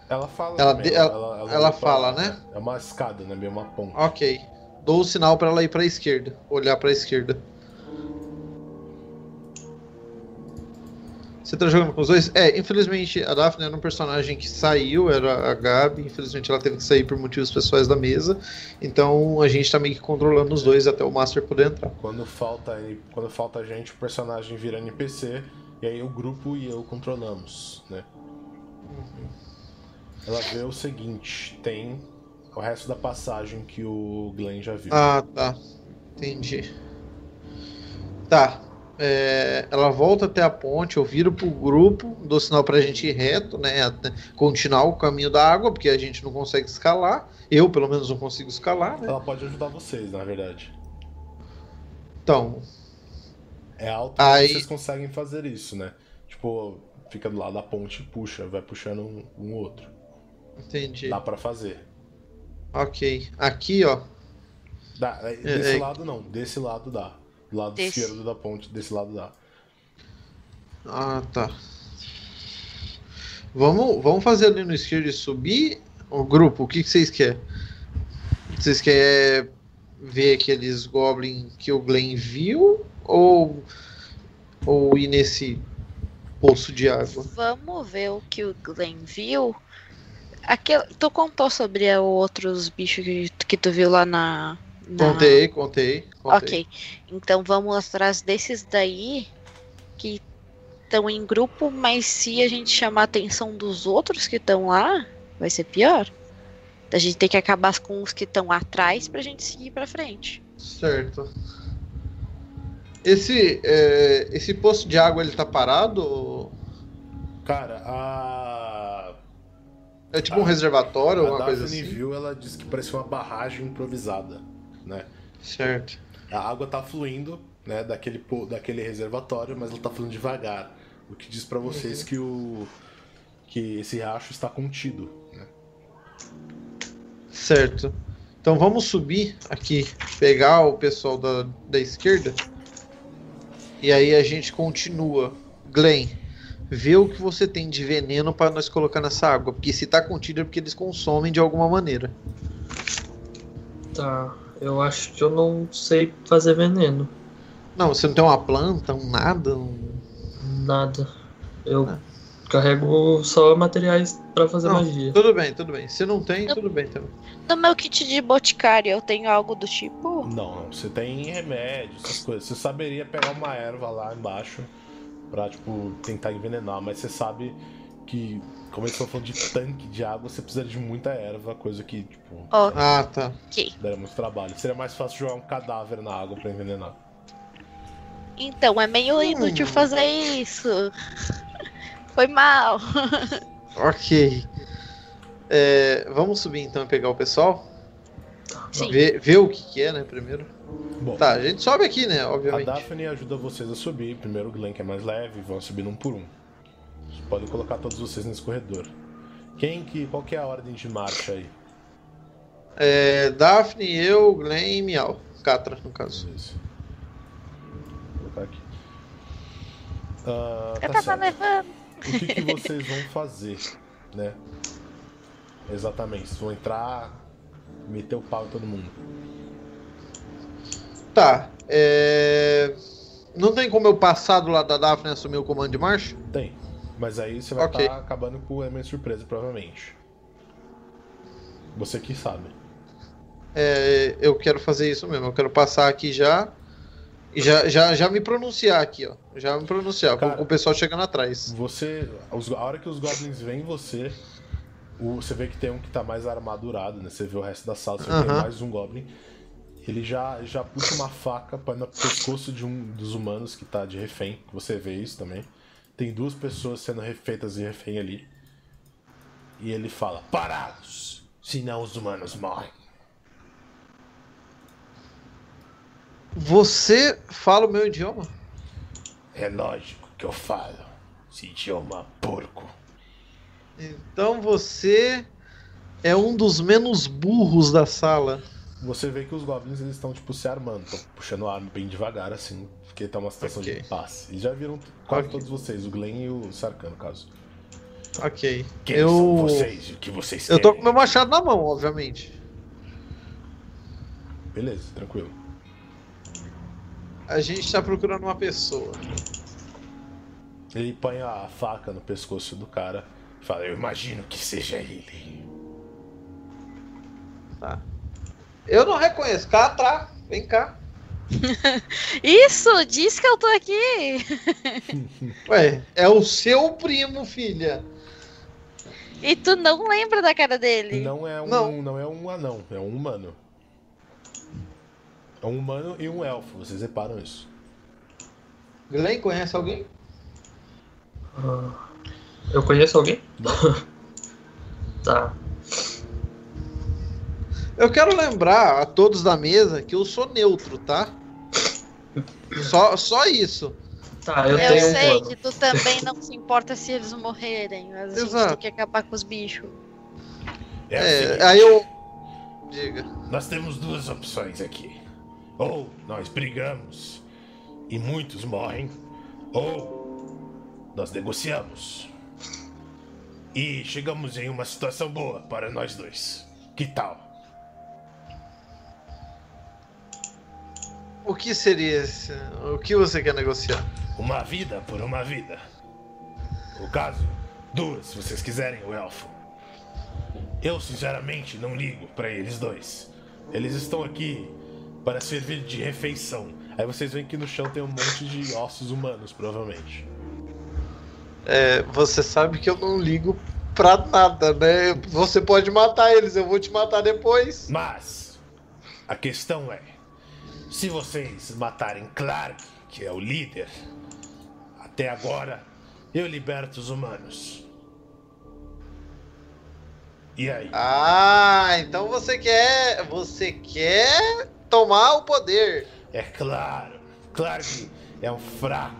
Ela fala. Ela de- ela- ela olha pra- fala, né? É uma escada, né? Meio uma ponte. Ok. dou o sinal para ela ir para a esquerda, olhar para a esquerda. Você tá jogando com os dois? É, infelizmente a Daphne era um personagem que saiu, era a Gabi, infelizmente ela teve que sair por motivos pessoais da mesa. Então a gente tá meio que controlando os dois até o Master poder entrar. Quando falta, quando falta a gente, o personagem vira NPC, e aí o grupo e eu controlamos, né? Uhum. Ela vê o seguinte, tem o resto da passagem que o Glenn já viu. Ah, tá. Entendi. Tá, é, ela volta até a ponte, eu viro pro grupo, dou sinal pra gente ir reto, né? Continuar o caminho da água, porque a gente não consegue escalar. Eu, pelo menos, não consigo escalar, né? Ela pode ajudar vocês, na verdade. Então. É alto aí... vocês conseguem fazer isso, né? Tipo, fica do lado da ponte e puxa, vai puxando um, um outro. Entendi. Dá para fazer. Ok. Aqui, ó. Dá, é, desse é, lado não, desse lado dá. Do lado desse... esquerdo da ponte, desse lado dá. Ah, tá. Vamos, vamos fazer ali no esquerdo e subir o grupo. O que, que vocês querem? Vocês querem ver aqueles goblins que o Glenn viu? Ou, ou ir nesse poço de água? Vamos ver o que o Glenn viu. Aquele, tu contou sobre outros bichos que, que tu viu lá na, Contei, contei, contei. Ok. Então vamos atrás desses daí que estão em grupo, mas se a gente chamar a atenção dos outros que estão lá, vai ser pior. A gente tem que acabar com os que estão atrás pra gente seguir pra frente. Certo. Esse, é, esse poço de água ele tá parado? Cara, a. É tipo a, um reservatório ou alguma coisa assim? viu, ela disse que parecia uma barragem improvisada né? Certo. A água está fluindo, né, daquele, daquele reservatório, mas ela está fluindo devagar, o que diz para vocês uhum. que o que esse riacho está contido, né? Certo. Então vamos subir aqui, pegar o pessoal da, da esquerda. E aí a gente continua. Glenn, vê o que você tem de veneno para nós colocar nessa água. Porque se está contido é porque eles consomem de alguma maneira. Tá. Eu acho que eu não sei fazer veneno. Não, você não tem uma planta, um nada? Um... Nada. Eu ah. carrego só materiais para fazer não, magia. Tudo bem, tudo bem. Se não tem, eu... tudo bem também. No meu kit de boticário, eu tenho algo do tipo? Não, você tem remédios, essas coisas. Você saberia pegar uma erva lá embaixo pra, tipo, tentar envenenar, mas você sabe que como eles estão falando de tanque de água, você precisa de muita erva, coisa que, tipo. Oh. Ah, tá. Okay. Daria muito trabalho. Seria mais fácil jogar um cadáver na água para envenenar. Então, é meio inútil hum. fazer isso. Foi mal. ok. É, vamos subir então e pegar o pessoal? Sim. Ver, ver o que, que, é, né, primeiro. Bom, tá, a gente sobe aqui, né, obviamente. A Daphne ajuda vocês a subir. Primeiro o Glenn, que é mais leve, vão subindo um por um. Podem colocar todos vocês nesse corredor. Quem que. Qual que é a ordem de marcha aí? É, Daphne, eu, Glenn e Miau. Catra, no caso. Isso. Vou colocar aqui. Uh, eu tá tava levando. O que, que vocês vão fazer, né? Exatamente. Vocês vão entrar, meter o pau em todo mundo. Tá. É... Não tem como eu passar do lado da Daphne e assumir o comando de marcha? Tem. Mas aí você vai estar okay. tá acabando com o elemento surpresa, provavelmente. Você que sabe. É, eu quero fazer isso mesmo. Eu quero passar aqui já. E já, já, já me pronunciar aqui, ó. Já me pronunciar, Cara, com o pessoal chegando atrás. Você. A hora que os goblins veem você, o, você vê que tem um que tá mais armadurado, né? Você vê o resto da sala, você uh -huh. tem mais um goblin. Ele já, já puxa uma faca para no pescoço de um dos humanos que tá de refém. Você vê isso também. Tem duas pessoas sendo refeitas e refém ali. E ele fala: Parados! Senão os humanos morrem. Você fala o meu idioma? É lógico que eu falo. Esse idioma porco. Então você é um dos menos burros da sala. Você vê que os goblins eles estão tipo se armando, puxando a arma bem devagar assim, porque tá uma situação okay. de paz. Eles já viram quase okay. todos vocês, o Glenn e o Sarkan, no caso. Ok. Quem eu... são vocês? O que vocês Eu tô com meu machado na mão, obviamente. Beleza, tranquilo. A gente tá procurando uma pessoa. Ele põe a faca no pescoço do cara e fala: Eu imagino que seja ele. Tá. Eu não reconheço. Catra, vem cá. Isso, diz que eu tô aqui. Ué, é o seu primo, filha. E tu não lembra da cara dele? Não é um, Não. não. é um anão, é um humano. É um humano e um elfo, vocês reparam isso. Glenn, conhece alguém? Ah, Eu conheço alguém? tá. Eu quero lembrar a todos da mesa que eu sou neutro, tá? Só, só isso. Tá, eu, Eu, tenho um sei plano. que tu também não se importa se eles morrerem, mas a gente Exato. tem que acabar com os bichos. É, É, seguinte, aí eu. Diga. Nós temos duas opções aqui. Ou nós brigamos e muitos morrem, ou nós negociamos. E chegamos em uma situação boa para nós dois. Que tal? O que seria esse? O que você quer negociar? Uma vida por uma vida. O caso, duas, se vocês quiserem, o elfo. Eu, sinceramente, não ligo pra eles dois. Eles estão aqui para servir de refeição. Aí vocês veem que no chão tem um monte de ossos humanos, provavelmente. É, você sabe que eu não ligo pra nada, né? Você pode matar eles, eu vou te matar depois. Mas a questão é: se vocês matarem Clark, que é o líder, até agora eu liberto os humanos. E aí? Ah, então você quer. Você quer tomar o poder. É claro, Clark é um fraco.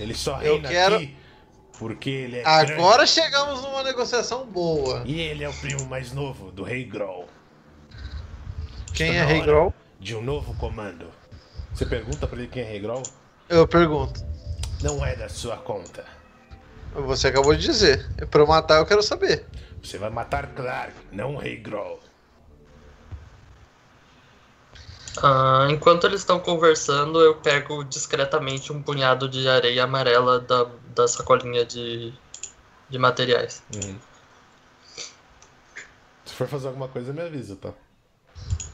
Ele só Eu reina quero- aqui porque ele é Agora grande. chegamos numa negociação boa. E ele é o primo mais novo do Rei Groll. Quem Está é Rei Groll? De um novo comando. Você pergunta pra ele quem é Rei Groll? Eu pergunto. Não é da sua conta. Você acabou de dizer. Pra eu matar, eu quero saber. Você vai matar Clark, não Rei Groll. Ah, enquanto eles estão conversando, eu pego discretamente um punhado de areia amarela da, da sacolinha de, de materiais. Se for fazer alguma coisa, me avisa, tá?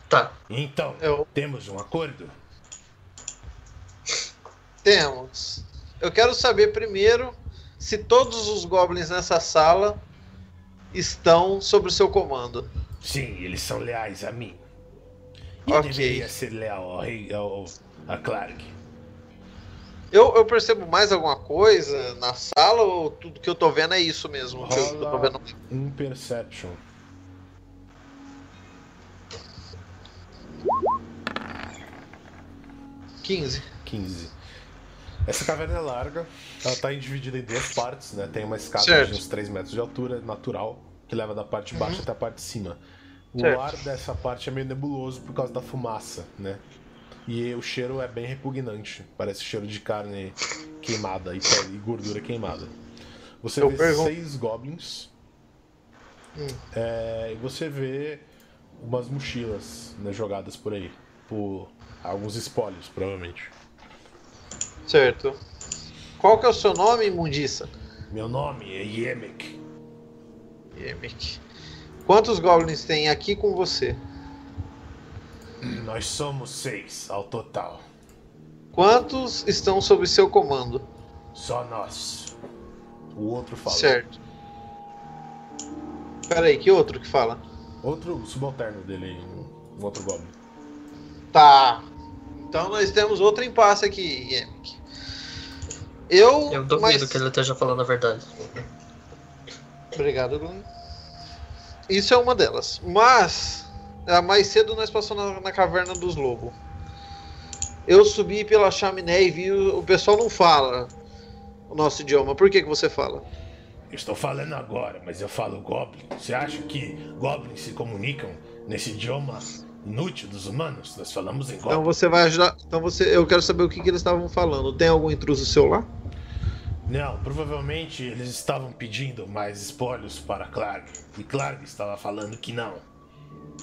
Tá. Então, Eu temos um acordo? temos. Eu quero saber primeiro se todos os goblins nessa sala estão sob o seu comando. Sim, eles são leais a mim. E eu Ok. deveria ser leal ao rei, ao, a Clark. Eu, eu percebo mais alguma coisa na sala ou tudo que eu tô vendo é isso mesmo? Que eu, tô Rola vendo. um Perception. 15. 15. Essa caverna é larga, ela está dividida em duas partes, né? Tem uma escada Certo. de uns 3 metros de altura, natural, que leva da parte de baixo até a parte de cima. O Certo. ar dessa parte é meio nebuloso por causa da fumaça, né? E o cheiro é bem repugnante. Parece cheiro de carne queimada e, pele, e gordura queimada. Você Eu vê pergunto- seis goblins. Hum. É, e você vê umas mochilas né, jogadas por aí. Por alguns espólios, provavelmente. Certo. Qual que é o seu nome, imundiça? Meu nome é Yemek. Yemek. Quantos goblins tem aqui com você? Nós somos seis ao total. Quantos estão sob seu comando? Só nós. O outro fala. Certo. Peraí, que outro que fala? Outro subalterno dele, um outro goblin. Tá. Então nós temos outro impasse aqui, Yemek. Eu. Eu duvido mas- que ele esteja falando a verdade. Obrigado, Glenn. Isso é uma delas. Mas, ah, mais cedo nós passamos na, na caverna dos lobos. Eu subi pela chaminé e vi o, o pessoal não fala o nosso idioma. Por que, que você fala? Eu estou falando agora, mas eu falo goblin. Você acha que goblins se comunicam nesse idioma inútil dos humanos? Nós falamos em Então você vai ajudar. Então você, eu quero saber o que, que eles estavam falando. Tem algum intruso seu lá? Não, provavelmente eles estavam pedindo mais espólios para Clark. E Clark estava falando que não.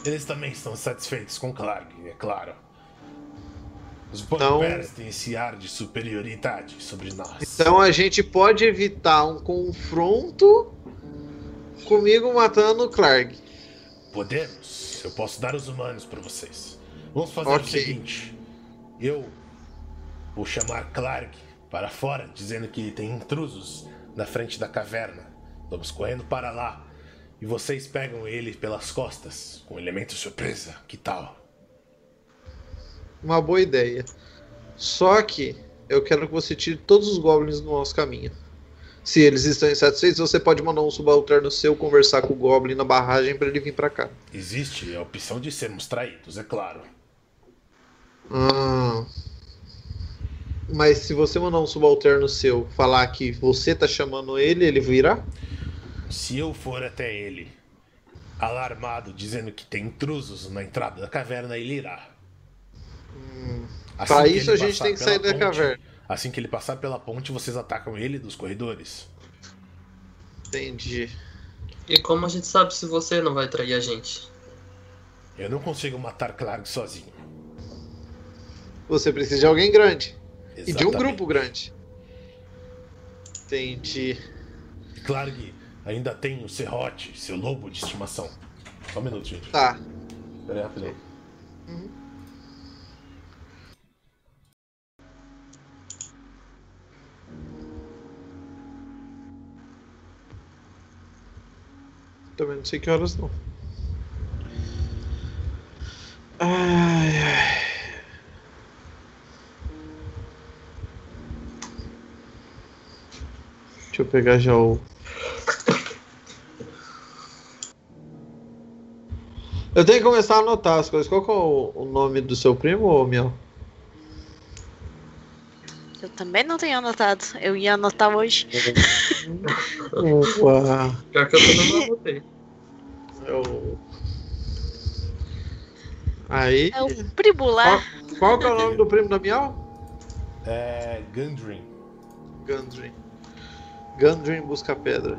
Eles também estão satisfeitos com Clark, é claro. Os Então- Bugbears têm esse ar de superioridade sobre nós. Então a gente pode evitar um confronto comigo matando o Clark. Podemos. Eu posso dar os humanos para vocês. Vamos fazer Ok. o seguinte. Eu vou chamar Clark para fora, dizendo que tem intrusos na frente da caverna. Vamos correndo para lá. E vocês pegam ele pelas costas, com elemento surpresa. Que tal? Uma boa ideia. Só que eu quero que você tire todos os goblins do nosso caminho. Se eles estão insatisfeitos, você pode mandar um subalterno seu conversar com o goblin na barragem para ele vir para cá. Existe a opção de sermos traídos, é claro. Ah. Mas se você mandar um subalterno seu falar que você tá chamando ele, ele virá? Se eu for até ele, alarmado, dizendo que tem intrusos na entrada da caverna, ele irá. Assim Pra que isso a gente tem que sair da ponte- caverna. Assim que ele passar pela ponte, vocês atacam ele dos corredores. Entendi. E como a gente sabe se você não vai trair a gente? Eu não consigo matar Clark sozinho. Você precisa de alguém grande. E de um Exatamente. grupo grande. Entendi. Clark ainda tem o serrote, seu lobo de estimação. Só um minuto, gente. Tá. Pera aí, rapidão. Também não sei que horas não. Ai, ai. Deixa eu pegar já o. Eu tenho que começar a anotar as coisas. Qual é o, o nome do seu primo, ô Miel? Eu também não tenho anotado. Eu ia anotar hoje. Uau. Pior que eu também não anotei. Eu... Aí. É o primo lá. Qual que é o nome do primo da Miel? É. Gundry. Gundry. Gundry busca pedra.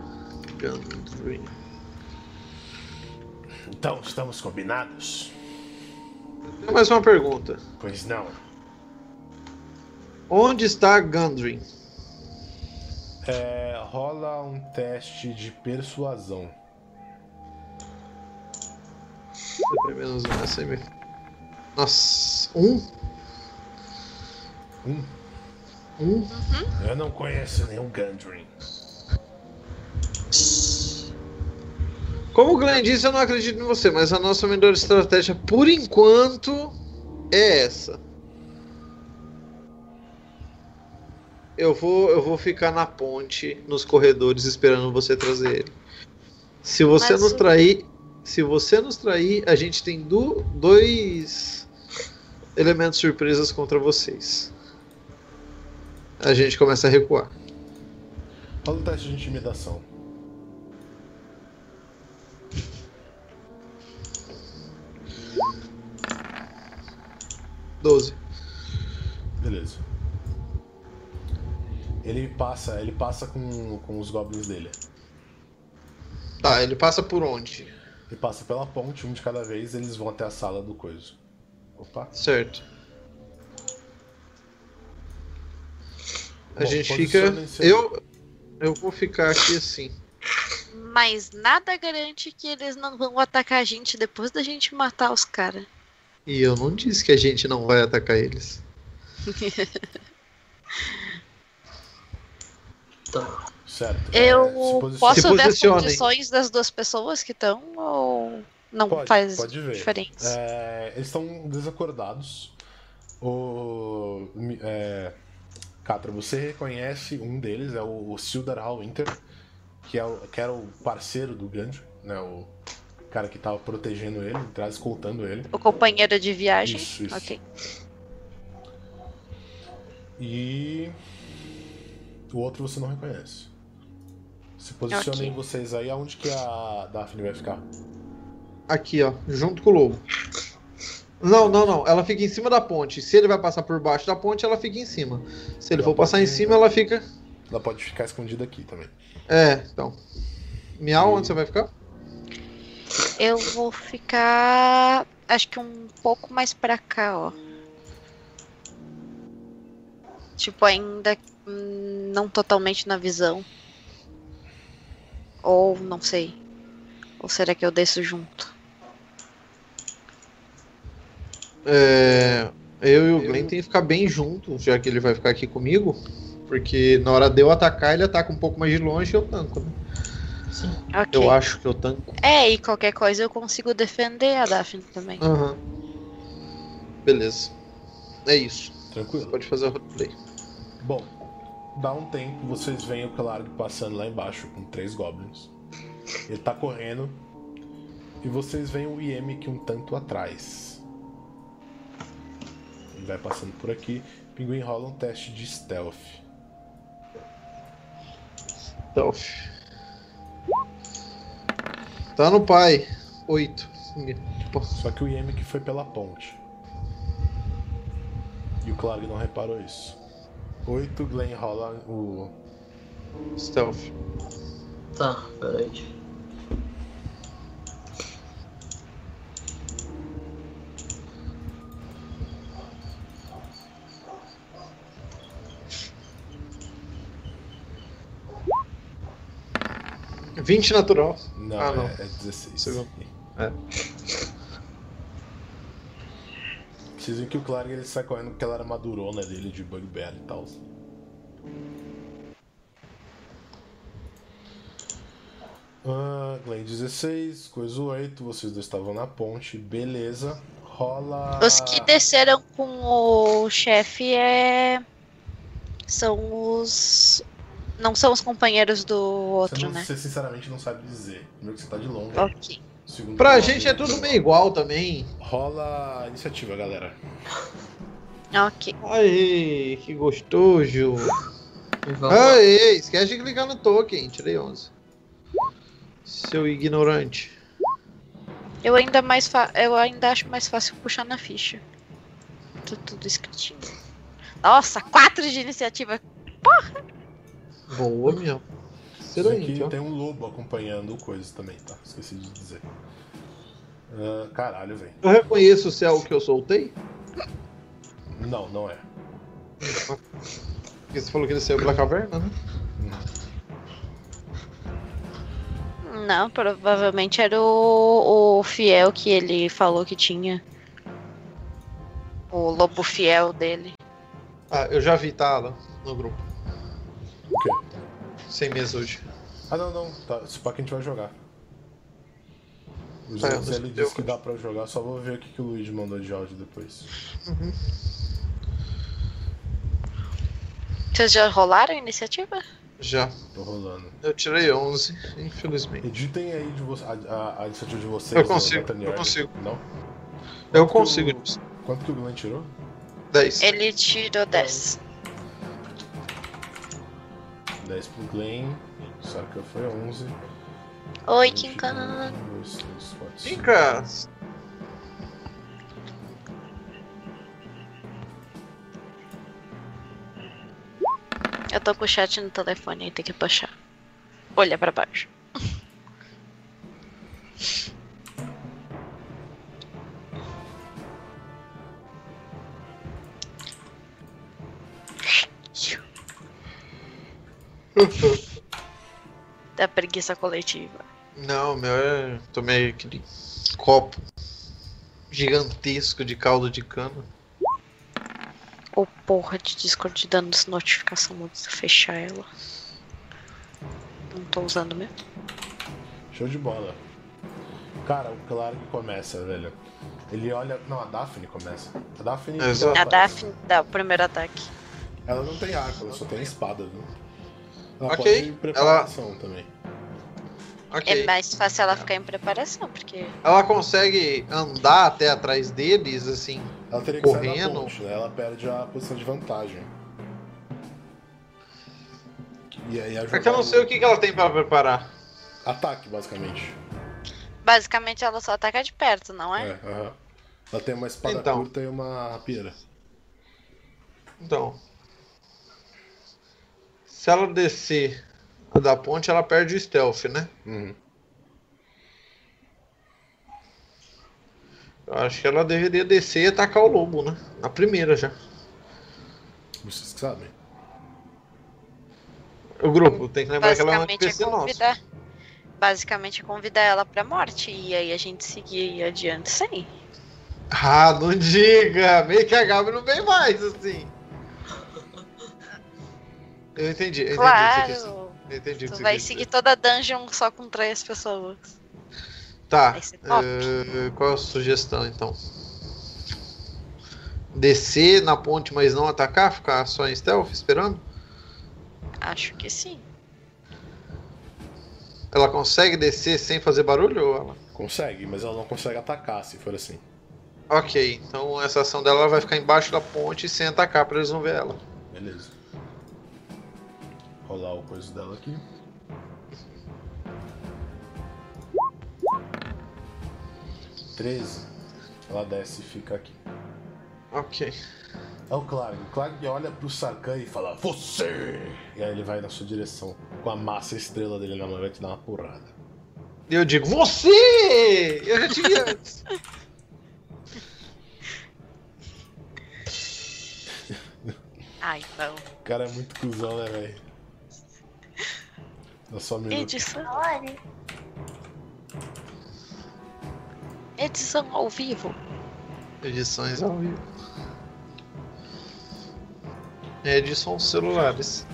Gundry. Então, estamos combinados? Tem mais uma pergunta. Pois não. Onde está Gundry? É, rola um teste de persuasão. Pelo menos essa aí. me- Nossa, um? Um. Um? Eu não conheço nenhum Gundry. Como o Glenn disse, eu não acredito em você, mas a nossa melhor estratégia por enquanto é essa. Eu vou, eu vou ficar na ponte, nos corredores, esperando você trazer ele. Se você Mas nos o- trair, se você nos trair, a gente tem do, dois elementos surpresas contra vocês. A gente começa a recuar. Rola um teste de intimidação. 12. Beleza. Ele passa, ele passa com, com os goblins dele. Tá, ele passa por onde? Ele passa pela ponte, um de cada vez, eles vão até a sala do coiso. Opa. Certo. A Bom, gente fica. Eu. Eu vou ficar aqui assim. Mas nada garante que eles não vão atacar a gente depois da gente matar os caras. E eu não disse que a gente não vai atacar eles. Certo. Eu É, posso Se ver as condições das duas pessoas que estão ou não Pode, faz pode ver. diferença? É, eles estão desacordados. O. É, Catra, você reconhece um deles, é o, o Sildar Hallwinter, que, é o, que era o parceiro do Gandhi, né? O cara que tava protegendo ele, atrás escoltando ele. O companheiro de viagem? Isso, isso. Ok. E. O outro você não reconhece. Se posicionem Ok. vocês aí aonde que a Daphne vai ficar. Aqui, ó, junto com o lobo. Não, não, não. Ela fica em cima da ponte. Se ele vai passar por baixo da ponte, ela fica em cima. Se ele Ela for passar em cima, ela fica. Ela pode ficar escondida aqui também. É, então. Miau, onde você vai ficar? Eu vou ficar. Acho que um pouco mais pra cá, ó. Tipo, ainda não totalmente na visão. Ou não sei. Ou será que eu desço junto? É, eu e o Glenn tem que ficar bem junto, já que ele vai ficar aqui comigo. Porque na hora de eu atacar, ele ataca um pouco mais de longe e eu tanco, né? Sim. Ok. Eu acho que eu tanco. É, e qualquer coisa eu consigo defender a Daphne também. Aham. Beleza. É isso. Tranquilo. Pode fazer o roleplay. Bom, dá um tempo, vocês veem o Calargo passando lá embaixo com três goblins. Ele tá correndo. E vocês veem o Yemic um tanto atrás. Ele vai passando por aqui. O pinguim rola um teste de stealth. Stealth. Tá no pai. Oito. Só que o Yemic foi pela ponte. E o Clark não reparou isso. 8, Glenn rola o. stealth. Tá, peraí. Vinte natural. Não, Ah, não. É, é 16. Segundo. É. Veem que o Clark ele sai correndo com aquela armadurona dele de bugbear e tal. Ah, Glenn 16, coisa 8, vocês dois estavam na ponte, beleza. Rola. Os que desceram com o chefe é. São os. Não são os companheiros do Você, outro, não, né? você sinceramente não sabe dizer. Primeiro que você tá de longe. Ok. Segundo Pra que gente é tudo meio igual também. Rola a iniciativa, galera. Ok. Aê, que gostoso. Aê, esquece de clicar no token. Tirei 11. Seu ignorante. Eu ainda mais fa... eu ainda acho mais fácil puxar na ficha. Tá tudo escritinho. Nossa, quatro de iniciativa. Boa, minha. Isso aqui Excelente, ó. tem um lobo acompanhando o coisa também, tá? Esqueci de dizer. Ah, caralho, velho. Eu reconheço o céu que eu soltei. Não, não é. Porque você falou que ele saiu pela caverna, né? Não, provavelmente era o, o fiel que ele falou que tinha. O lobo fiel dele. Ah, eu já vi, tá, Alan, no grupo. O quê? Sem mesa hoje. Ah, não, não. Tá. Esse pack a gente vai jogar. O É, Zé eu- disse que dá pra jogar, só vou ver o que, que o Luigi mandou de áudio depois. Vocês já rolaram a iniciativa? Já. Tô rolando. Eu tirei 11, infelizmente. Editem aí de vo- a, a, a iniciativa de vocês. Eu ô, consigo, Nathaniel. eu consigo. Não? Eu Quanto que consigo o- isso. Quanto que o Glenn tirou? 10. Ele tirou 10. 10 pro Glenn. Sarka foi 11. Oi, Kinkan. um, dois, três, quatro, cinco. Fica. Eu tô com o chat no telefone aí, tem que puxar. Olha pra baixo. Da preguiça coletiva. Não, meu é. Tomei aquele copo gigantesco de caldo de cana. Ô porra de Discord dando notificação, vou fechar ela. Não tô usando mesmo. Show de bola. Cara, o claro que começa, velho. Ele olha. Não, a Daphne começa. A Daphne. Exato. A? Daphne dá o primeiro ataque. Ela não tem arco, ela só tem espada, viu? Ela Ok, pode ir em preparação também. Ok. É mais fácil ela ficar em preparação, porque. Ela consegue andar até atrás deles, assim. Ela teria que sair da Correndo. ponte, né? Ela perde a posição de vantagem. E aí a É que eu não sei o que, ela tem pra preparar. Ataque, basicamente. Basicamente ela só ataca de perto, não é? É, aham. Ela tem uma espada Então. curta e uma rapieira. Então. Se ela descer da ponte, ela perde o stealth, né? Uhum. Eu acho que ela deveria descer e atacar o lobo, né? Na primeira já. Vocês que sabem. O grupo tem que lembrar que ela é um Basicamente é NPC nosso. convidar. Basicamente é convidar ela pra morte. E aí a gente seguir adiante sem. Ah, não diga! Meio que a Gabi não vem mais, assim. Eu entendi, eu entendi você quis Claro! entendi Tu vai seguir dizer. toda a dungeon só com três pessoas. Tá. Eh, qual a sugestão então? Descer na ponte, mas não atacar? Ficar só em stealth esperando? Acho que sim. Ela consegue descer sem fazer barulho ou ela? Consegue, mas ela não consegue atacar se for assim. Ok, então essa ação dela ela vai ficar embaixo da ponte sem atacar pra eles não ver ela. Beleza. Rolar o coisa dela aqui. Treze. Ela desce e fica aqui. Ok. É o Clark. O Clark olha pro Sarkhan e fala, Você! E aí ele vai na sua direção. Com a massa estrela dele na mão e vai te dar uma porrada. Eu digo, você! Eu já tive antes. Ai, não. O cara é muito cuzão, né, velho? Dá só um. Edição. Edição ao vivo. Edições ao vivo. Edição celulares.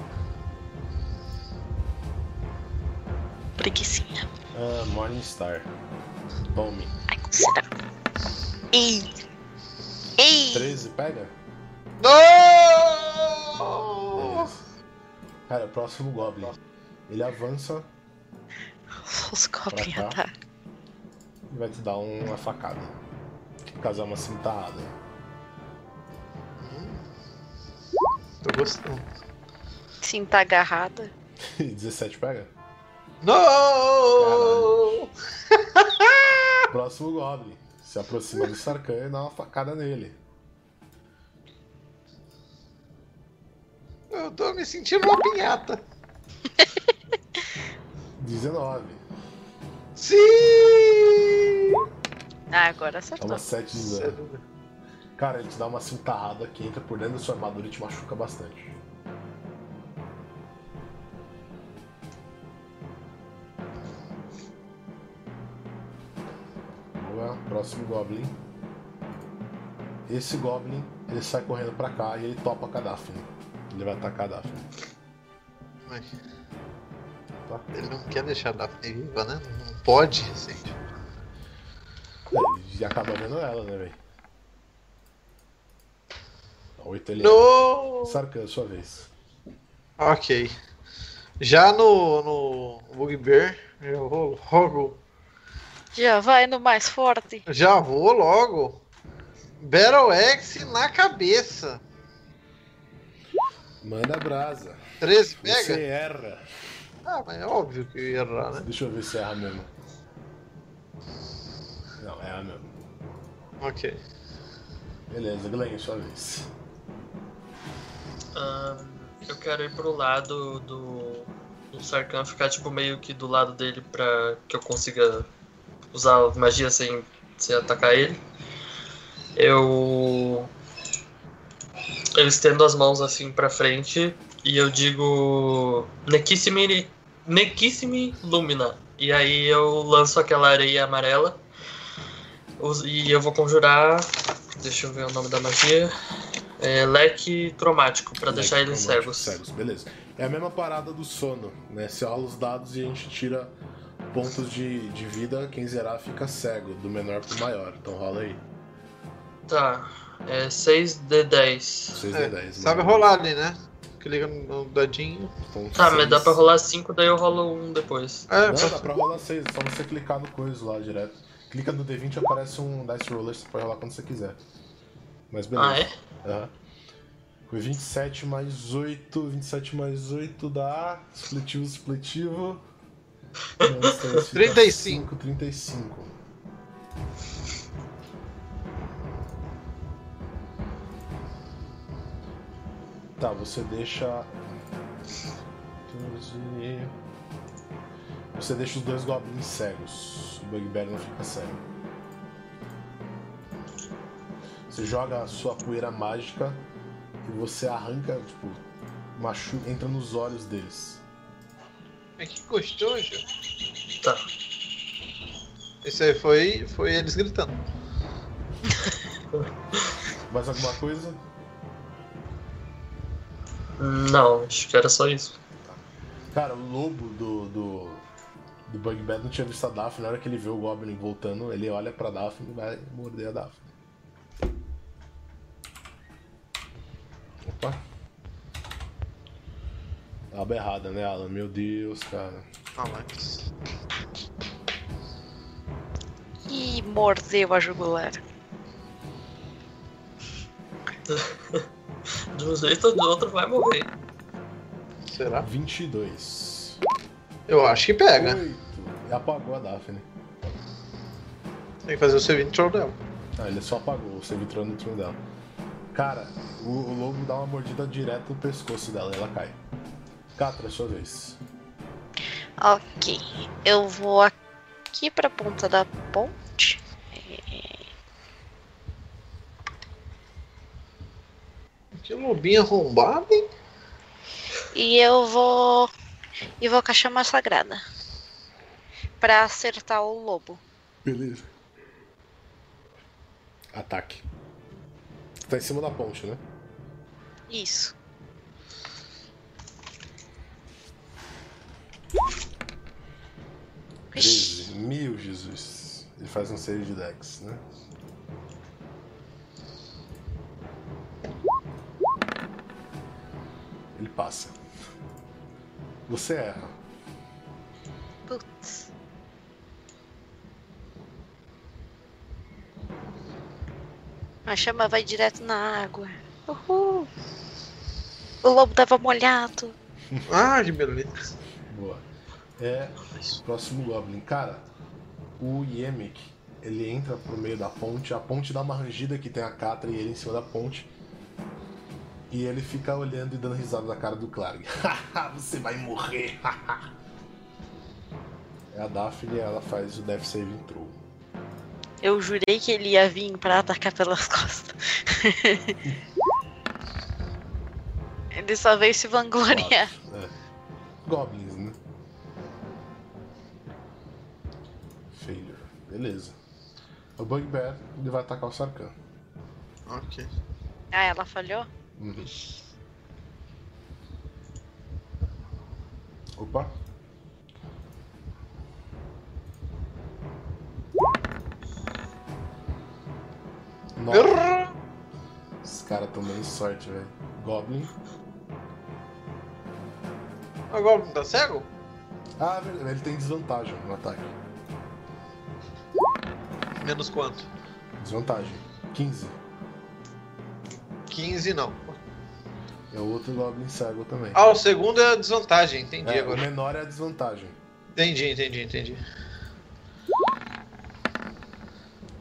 Preguicinha. Ah, Morningstar. Tome. Ai, considera. Ei! Ei! 13, pega? Não! Cara, próximo Goblin. Ele avança Os atacam. e vai te dar uma facada. Casar uma cintarrada. Tô gostando. Tá agarrada. 17 pega? Não! Próximo Goblin. Se aproxima do Sarkhan e dá uma facada nele. Eu tô me sentindo uma pinhata. 19. Sim! Ah, agora acertou. Toma 7 de dano. Cara, ele te dá uma cintarrada que entra por dentro da sua armadura e te machuca bastante. Próximo Goblin. Esse Goblin, ele sai correndo pra cá e ele topa a Daphne. Ele vai atacar a Daphne. Ai? Ele não quer deixar a Daphne viva, né? Não pode, gente. Ele acaba vendo ela, né, velho? 8 ele No! Sarkhan, sua vez. Ok. Já no, no Bugbear, já vou logo. Já vai no mais forte. Já vou logo. Battle Axe na cabeça. Manda brasa. 13 Você pega? erra. Ah, mas é óbvio que eu ia errar, né? Deixa eu ver se erra mesmo. Não, erra mesmo. Ok. Beleza, Glenn, sua vez. Ahn, eu quero ir pro lado do, do Sarkhan, ficar tipo meio que do lado dele pra que eu consiga usar magia sem, sem atacar ele. Eu. Eu estendo as mãos assim pra frente e eu digo. Nequissimi, Nequissimi Lumina. E aí eu lanço aquela areia amarela. E eu vou conjurar. Deixa eu ver o nome da magia. É, leque traumático, pra deixar eles Traumático, cegos. beleza. É a mesma parada do sono, né? Você rola os dados e a gente tira pontos de, de vida, quem zerar fica cego, do menor pro maior. Então rola aí. Tá. É 6d10. 6 É, 10. sabe rolar ali, né? Clica no dadinho. Então, Tá, mas seis. dá pra rolar 5, daí eu rolo um depois. É, Não, dá pra rolar 6, é só você clicar no coisa lá direto. Clica no D20 aparece um Dice Roller, você pode rolar quando você quiser. Mas beleza. Ah, é? Aham. Foi 27 mais 8, 27 mais 8 dá. Supletivo, supletivo. Não, sei, fica 35. 5, 35. Tá, você deixa. 12. Você deixa os dois goblins cegos. O Bugbear não fica cego. Você joga a sua poeira mágica e você arranca, tipo, machu entra nos olhos deles. É que gostoso. Tá. Esse aí foi, foi eles gritando. Mais alguma coisa? Não, acho que era só isso. Cara, o lobo do, do, do Bugbear não tinha visto a Daphne. Na hora que ele vê o Goblin voltando, ele olha pra Daphne e vai morder a Daphne. Opa. Aba errada, né, Alan? Meu Deus, cara. Ah, mas... E mordeu a jugular. De um jeito ou do outro vai morrer. Será? 22. Eu acho que pega. 8. E apagou a Daphne. Tem que fazer o saving throw dela. Ah, ele só apagou, você vitrou no turno dela. Cara, o, o lobo dá uma mordida direto no pescoço dela e ela cai. Catra, sua vez. Ok. Eu vou aqui pra ponta da ponte. É, Que lobinho arrombado, hein? E eu vou. E vou com a chama sagrada. Pra acertar o lobo. Beleza. Ataque. Tá em cima da ponte, né? Isso. 13. Mil, Jesus. Ele faz um save de Dex, né? Passa. Você erra. Putz. A chama vai direto na água. Uhul. O lobo tava molhado. Ah, que beleza. Boa. É. Próximo Goblin. Cara, o Yemek, ele entra pro meio da ponte, a ponte dá uma rangida que tem a Catra e ele em cima da ponte. E ele fica olhando e dando risada na cara do Clark. Você vai morrer! é a Daphne ela faz o Death Saving Throw. Eu jurei que ele ia vir pra atacar pelas costas. ele só veio se vangloriar. Quatro, é. Goblins, né? Failure. Beleza. O Bugbear ele vai atacar o Sarkhan. Ok. Ah, ela falhou? Opa. Nossa, esses caras estão dando sorte, velho. Goblin. Agora não tá cego? Ah, verdade, ele tem desvantagem no ataque. Menos quanto? Desvantagem. 15. 15 não. É o outro Goblin cego também. Ah, o segundo é a desvantagem, entendi É, o agora. menor é a desvantagem. Entendi, entendi, entendi.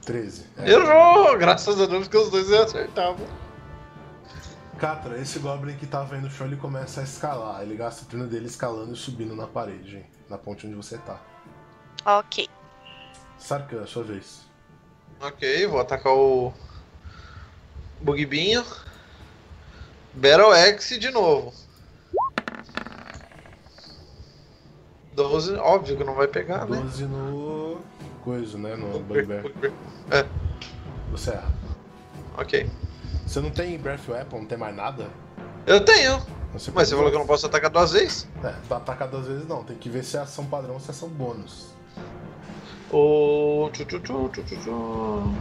13. É. Errou! Graças a Deus que os dois acertavam. Catra, esse Goblin que tava aí no chão, ele começa a escalar. Ele gasta o turno dele escalando e subindo na parede, hein? Na ponte onde você tá. Ok. Sarkhan, sua vez. Ok, vou atacar o Bugbinho. Battle Axe de novo. 12, óbvio que não vai pegar, né? 12 no. Coisa, né? No Bugbear. É, Você erra. ok. Você não tem Breath Weapon, não tem mais nada? Eu tenho, Você mas você falou que eu não posso atacar duas vezes? É, tá atacar duas vezes não. Tem que ver se é ação padrão ou se é ação bônus. O... tchu, tchu, tchu, tchu, tchu, tchu.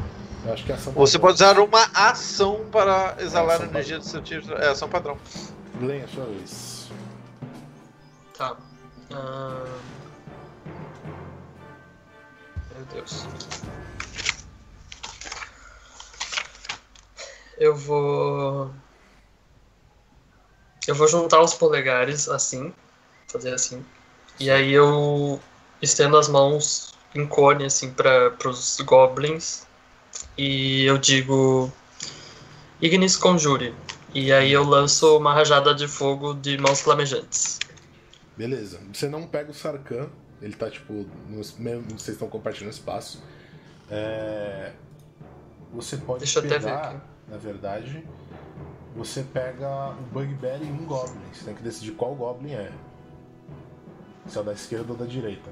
Eu acho que é ação Você padrão. pode usar uma ação para exalar ação a energia do seu tiro. É ação padrão. Glenn, é sua vez. Tá. Ah, Meu Deus. Eu vou. Eu vou juntar os polegares assim. Fazer assim. E aí eu estendo as mãos em cone assim para os goblins. E eu digo. Ignis Conjure. E aí eu lanço uma rajada de fogo de mãos flamejantes. Beleza. Você não pega o Sarkhan. Ele tá tipo. Nos, mesmo- vocês estão compartilhando espaço. É, você pode Deixa eu até ver pegar, na verdade, você pega o Bugbear e um Goblin. Você tem que decidir qual Goblin é. Se é o da esquerda ou da direita.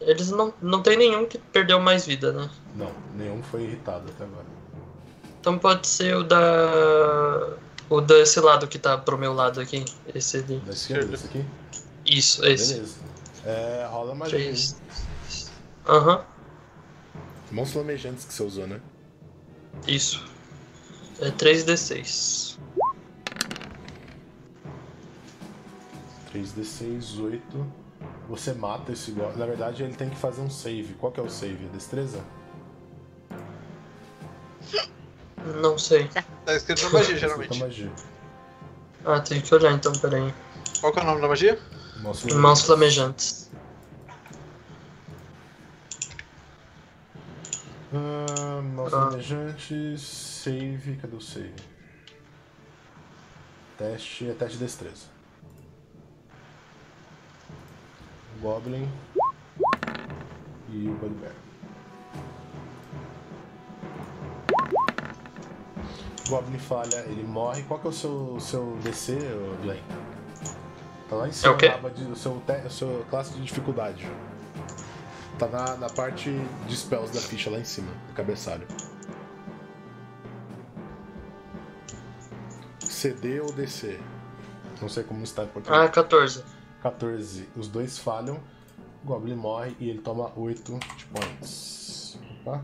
Eles não, não tem nenhum que perdeu mais vida, né? Não, nenhum foi irritado até agora. Então pode ser o da. O desse lado que tá pro meu lado aqui. Esse ali. Da esquerda, esse aqui? Isso, esse. Beleza. É, rola magia. Três. Aham, Mãos flamejantes que você usou, né? isso. É 3d6. 3d6, 8. Você mata esse Goblin. Na verdade, ele tem que fazer um save. Qual que é o save? Destreza? Não sei. Tá escrito na magia, Aceita geralmente. magia. Ah, tem que olhar então, peraí. Qual que é o nome da magia? Mãos Mãos flamejantes. Ah, mãos Ah. flamejantes, save. Cadê o save? Teste é teste de destreza. Goblin e o Bugbear. Goblin falha, ele morre. Qual que é o seu, seu DC, Glenn? Tá lá em cima, É o quê? na aba de, o seu, o seu classe de dificuldade. Tá na, na parte de spells da ficha lá em cima, no cabeçalho. CD ou DC? Não sei como está em português. Ah, 14. 14. Os dois falham. O Goblin morre e ele toma 8 hit points. Opa.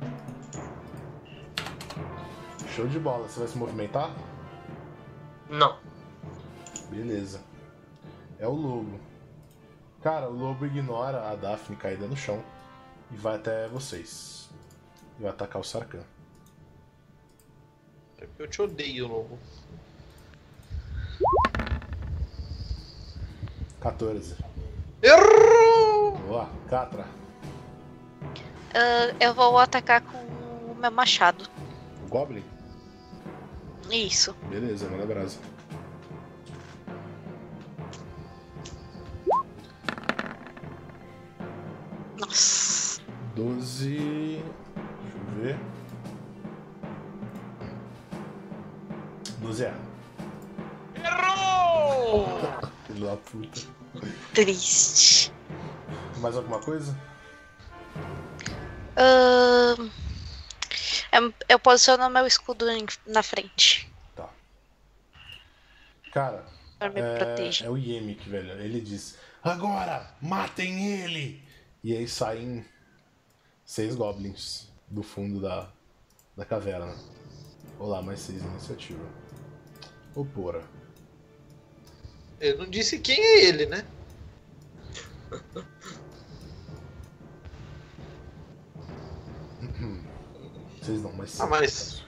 Show de bola. Você vai se movimentar? Não. Beleza. É o lobo. Cara, o lobo ignora a Daphne caída no chão e vai até vocês. E vai atacar o Sarkhan. Eu te odeio, lobo. 14. Errou! Boa, Catra. Ah, eu vou atacar com o meu machado. O Goblin? Isso. Beleza, manda brasa. Nossa. 12. Deixa eu ver. 12 é. Errou! Filho da puta. Triste. Mais alguma coisa? Ahn, eu, eu posiciono meu escudo em- na frente. Tá. Cara, é, é o Yemik, velho. Ele diz: Agora, matem ele! E aí saem seis goblins do fundo da, da caverna. Olá, mais seis iniciativa. Ô, Ele não disse quem é ele, né? Vocês não, mas. Ah, mas.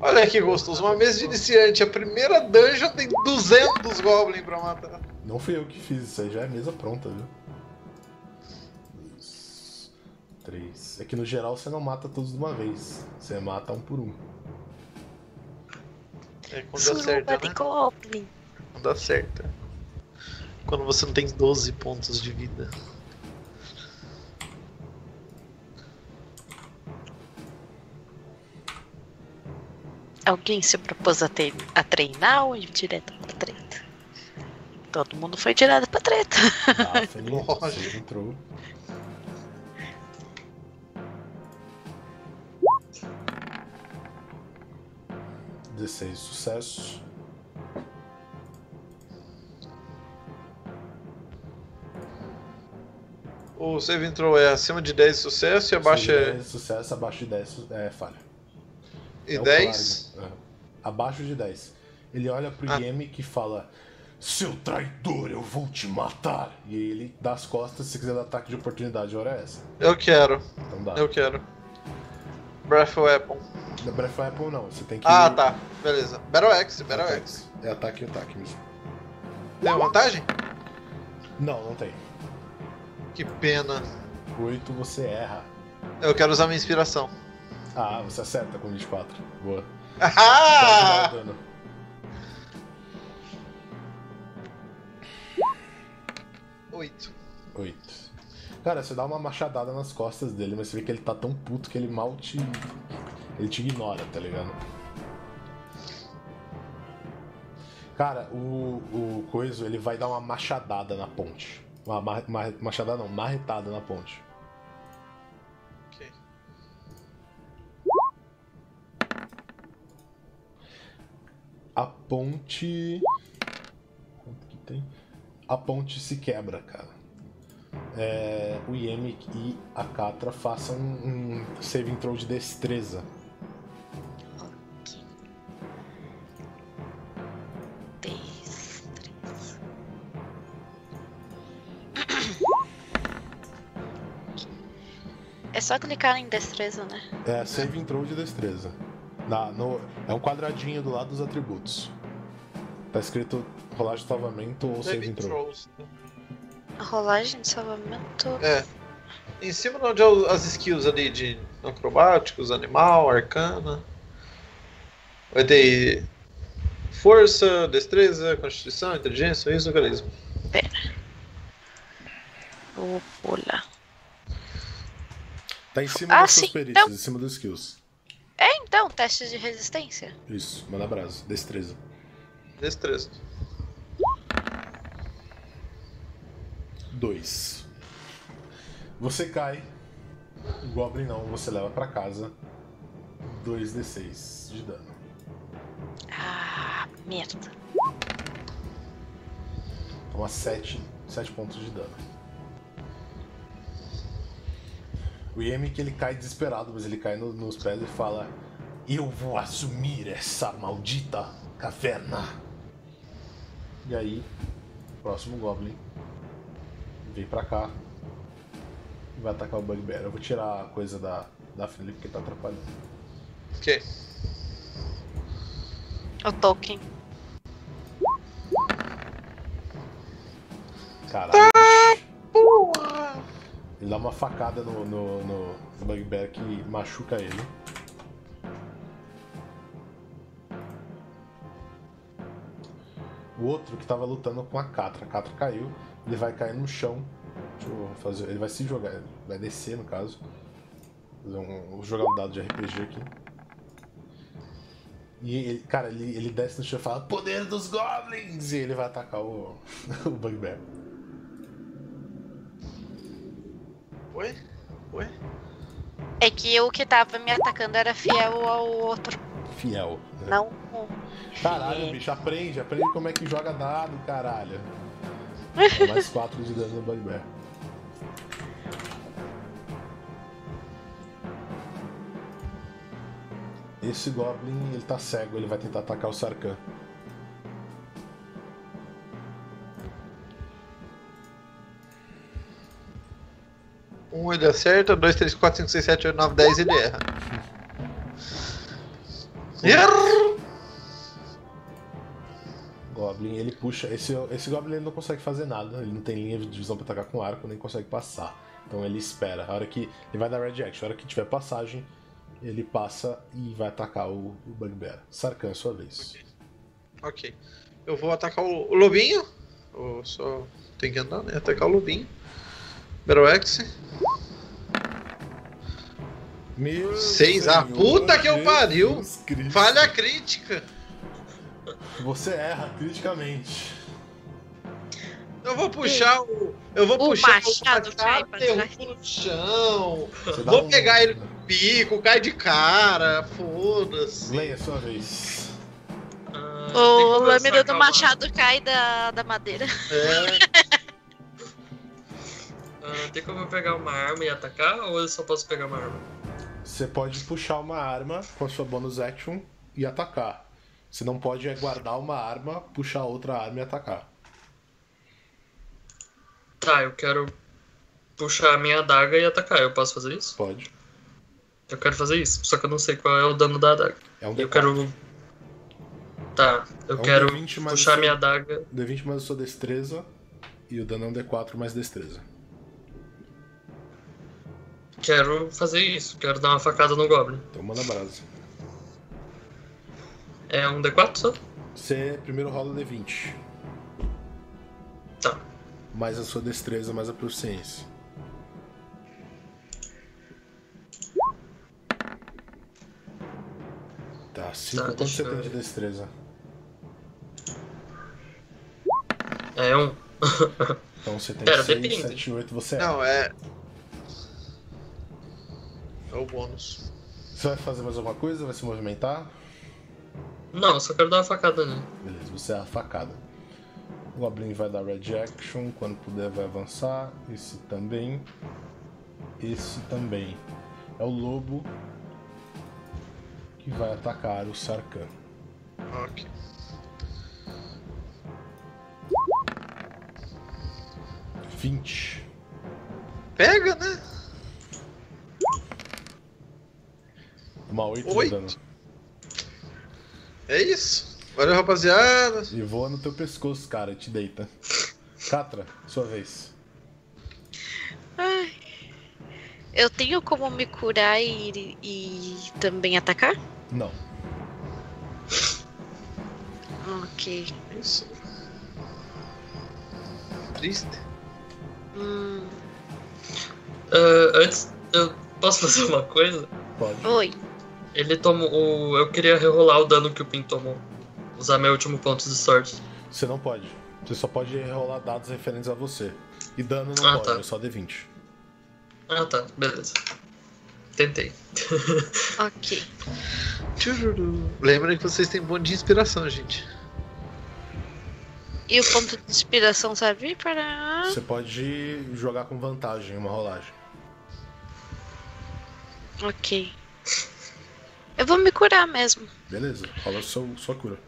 Olha que gostoso, uma mesa de iniciante. A primeira dungeon tem 200 goblins pra matar. Não fui eu que fiz, isso aí já é mesa pronta, viu? Dois, três. É que no geral você não mata todos de uma vez. Você mata um por um. É quando Suruba certo, de né? Goblin. Quando dá certo. Quando você não tem 12 pontos de vida. Alguém se propôs a, ter- a treinar ou ir direto pra treta? Todo mundo foi direto pra treta. Daphne, Lógico. você entrou. Dezesseis sucessos. O save intro é acima de 10 sucesso e abaixo é. 10 sucesso, abaixo de 10 su- é falha. E É o 10? clérigo. É. Abaixo de 10. Ele olha pro Ah. Yemi e fala: Seu traidor, eu vou te matar. E ele dá as costas, se quiser dar ataque de oportunidade, a hora é essa. Eu quero, Então dá. eu quero. Breath Weapon. Da Breath Weapon não, você tem que. Ah, tá. Beleza. Battle Axe, Battle. Axe. É ataque e ataque mesmo. Tem vantagem? Não, não tem. Que pena. 8 você erra. Eu quero usar minha inspiração. Ah, você acerta com 24. Boa. Ah! dano. Oito. 8. Cara, você dá uma machadada nas costas dele, mas você vê que ele tá tão puto que ele mal te. Ele te ignora, tá ligado? Cara, o, o Coiso, ele vai dar uma machadada na ponte. Uma, ma- ma- machadada não, marretada na ponte. Ok. A ponte. Quanto que tem? A ponte se quebra, cara. É, o Yemi e a Catra façam um, saving throw de. Destreza. Só clicar em destreza, né? É saving throw de destreza. Na, no, é um quadradinho do lado dos atributos. Tá escrito rolagem de salvamento ou throw. throws. né? Rolagem de salvamento. É. Em cima de onde é as skills ali de acrobáticos, animal, arcana. Vai ter força, destreza, constituição, inteligência, isso, organismo. Vou pular. Tá em cima Ah, das suas sim, perícias, então- em cima dos skills. É então, teste de resistência. Isso, manda brasa. Destreza. Destreza. Dois. Você cai. O Goblin não, você leva pra casa 2d6 de dano. Ah, merda. Toma 7, 7 pontos de dano. O Yemi que ele cai desesperado, mas ele cai no- nos pés e fala: Eu vou assumir essa maldita caverna. E aí, o próximo Goblin vem pra cá e vai atacar o Bugbear. Eu vou tirar a coisa da, da Felipe porque tá atrapalhando. Ok. O Tolkien. Caralho. Ele dá uma facada no, no, no Bugbear que machuca ele. O outro que tava lutando com a Catra. A Catra caiu, ele vai cair no chão. Fazer. Ele vai se jogar, vai descer no caso. Vou jogar um dado de RPG aqui. E ele, cara, ele, ele desce no chão e fala: Poder dos Goblins! E ele vai atacar o, o Bugbear. Oi? Oi? É que o que tava me atacando era fiel ao outro. Fiel. né? Não. Caralho, bicho, aprende, aprende como é que joga dado, caralho. É mais 4 de dano no Bugbear. Esse Goblin, ele tá cego, ele vai tentar atacar o Sarkhan. Um ele acerta, dois, três, quatro, cinco, seis, sete, oito, nove, dez ele erra. Erro! Goblin, ele puxa. Esse, esse Goblin ele não consegue fazer nada, ele não tem linha de visão pra atacar com arco, nem consegue passar. Então ele espera. A hora que. Ele vai dar Red Action. A hora que tiver passagem, ele passa e vai atacar o, o Bugbear. Sarkhan, é sua vez. Ok. Eu vou atacar o, o lobinho. Eu só tem que andar, né? Atacar o lobinho. Battle Axe. Meu Seis. Ah, Senhor puta que eu pariu! Cristo. Falha crítica. Você erra criticamente. Eu vou puxar o. Eu vou O puxar machado cai pra trás. derrubo no chão. Vou um- pegar ele no pico, cai de cara. Foda-se. Glenn, é sua vez. Ah, O lâmina do machado cai da, da madeira. É. Ah, tem como eu pegar uma arma e atacar ou eu só posso pegar uma arma? Você pode puxar uma arma com a sua bonus action e atacar. Você não pode é guardar uma arma, puxar outra arma e atacar. Tá, eu quero puxar a minha adaga e atacar. Eu posso fazer isso? Pode. Eu quero fazer isso, só que eu não sei qual é o dano da adaga. É um Eu D4. quero. Tá, eu É um quero D20 mais puxar seu- minha adaga. D20 mais a sua destreza. E o dano é um D4 mais destreza. Quero fazer isso, quero dar uma facada no Goblin. Então manda brasa. É um D4 só? Você primeiro rola D20. Tá. Mais a sua destreza, mais a proficiência. Tá, 5 tá, quanto você tem de destreza? É um. então você tem Pera, 6, 7, 8, você é. Não, é. É o bônus. Você vai fazer mais alguma coisa? Vai se movimentar? Não, só quero dar uma facada nele. Beleza, você é a facada. O Goblin vai dar Red Action, quando puder vai avançar. Esse também. Esse também. É o lobo que vai atacar o Sarkhan. Ok. Vinte. Pega, né? Uma 8 de Oito. dano. É isso. Valeu, rapaziada. E voa no teu pescoço, cara, te deita. Catra, sua vez. Ai. Eu tenho como me curar e, e também atacar? Não. Ok. Isso. Triste. Hum, Ah, antes, eu posso fazer uma coisa? Pode. oi. Ele tomou. o- Eu queria rerolar o dano que o Pin tomou. Usar meu último ponto de sorte. Você não pode. Você só pode rolar dados referentes a você. E dano não Ah, pode, tá. é só D20. Ah tá, beleza. Tentei. Ok. Lembrem que vocês têm bonde de inspiração, gente. E o ponto de inspiração serve para. Você pode jogar com vantagem uma rolagem. Ok. Eu vou me curar mesmo. Beleza, rola seu, sua cura.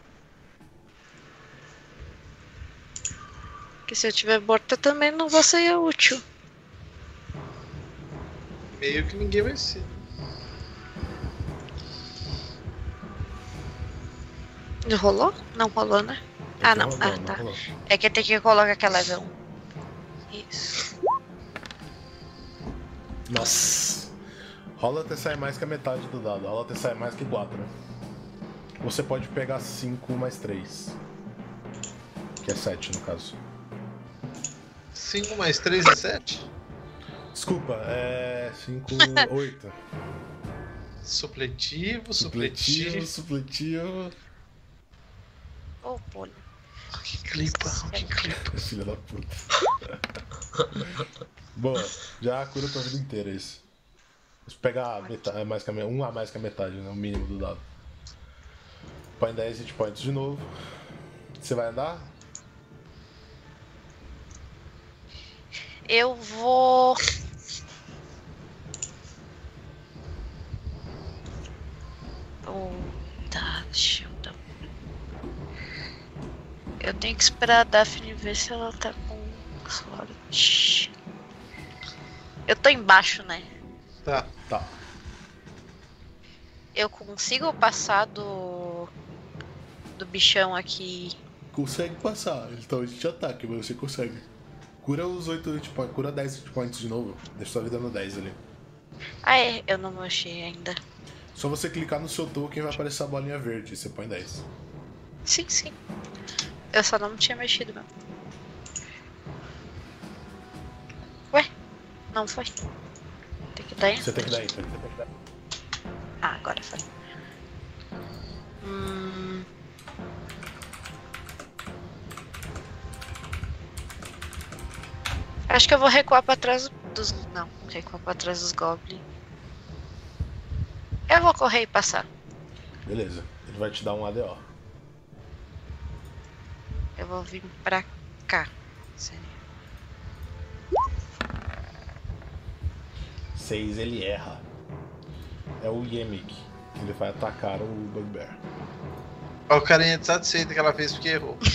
Porque se eu tiver morta também não vou ser útil. Meio que ninguém vai ser. Rolou? Não rolou, né? Ah, não. Ah, tá. É que tem que colocar aquela vão. Isso. Nossa. Rola até sair mais que a metade do dado. Rola até sair mais que 4. Você pode pegar 5 mais 3. Que é 7 no caso. 5 mais 3 é 7? Desculpa, é 5, 8. Supletivo, Supletivo, supletivo. supletivo. Ô, pô. Que clipa, que clipa. Filha da puta. Boa, já cura tua vida inteira isso. Se pegar a metade, mais que a, um a mais que a metade, né? O mínimo do dado. Põe 10 hit points de novo. Você vai andar? Eu vou. Oh, tá, deixa eu dar. Eu tenho que esperar a Daphne ver se ela tá com slot. Eu tô embaixo, né? Tá. Tá. Eu consigo passar do. do bichão aqui. Consegue passar. Ele talvez te ataque, mas você consegue. Cura os 8 hit points. Cura 10 hit points de novo. Deixa sua vida no 10 ali. Ah, é, eu não achei ainda. Só você clicar no seu token vai aparecer a bolinha verde. Você põe 10. Sim, sim. Eu só não tinha mexido mesmo. Ué? Não foi? Tem que dar Você tem que dar enter. Ah, agora foi. Hum... Acho que eu vou recuar pra trás dos. Não, recuar pra trás dos Goblins. Eu vou correr e passar. Beleza. Ele vai te dar um ADO. Eu vou vir pra cá. Seria. 6 ele erra. É o Yemik. Ele vai atacar o Bugbear. O carinha satisfeito que ela fez porque errou.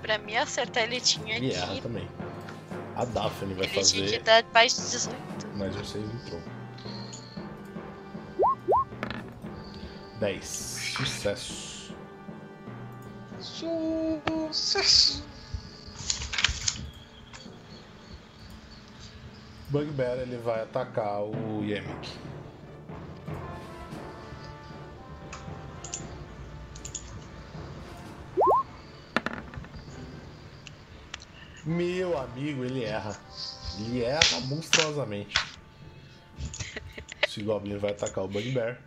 Pra mim acertar ele tinha Ele erra que. também. A Daphne vai Ele tinha que fazer dar mais de 18. mais um 6 entrou. 10. Sucesso. Sucesso. Bugbear ele vai atacar o Yemik. Meu amigo, ele erra. Ele erra monstruosamente. Esse Goblin vai atacar o Bugbear.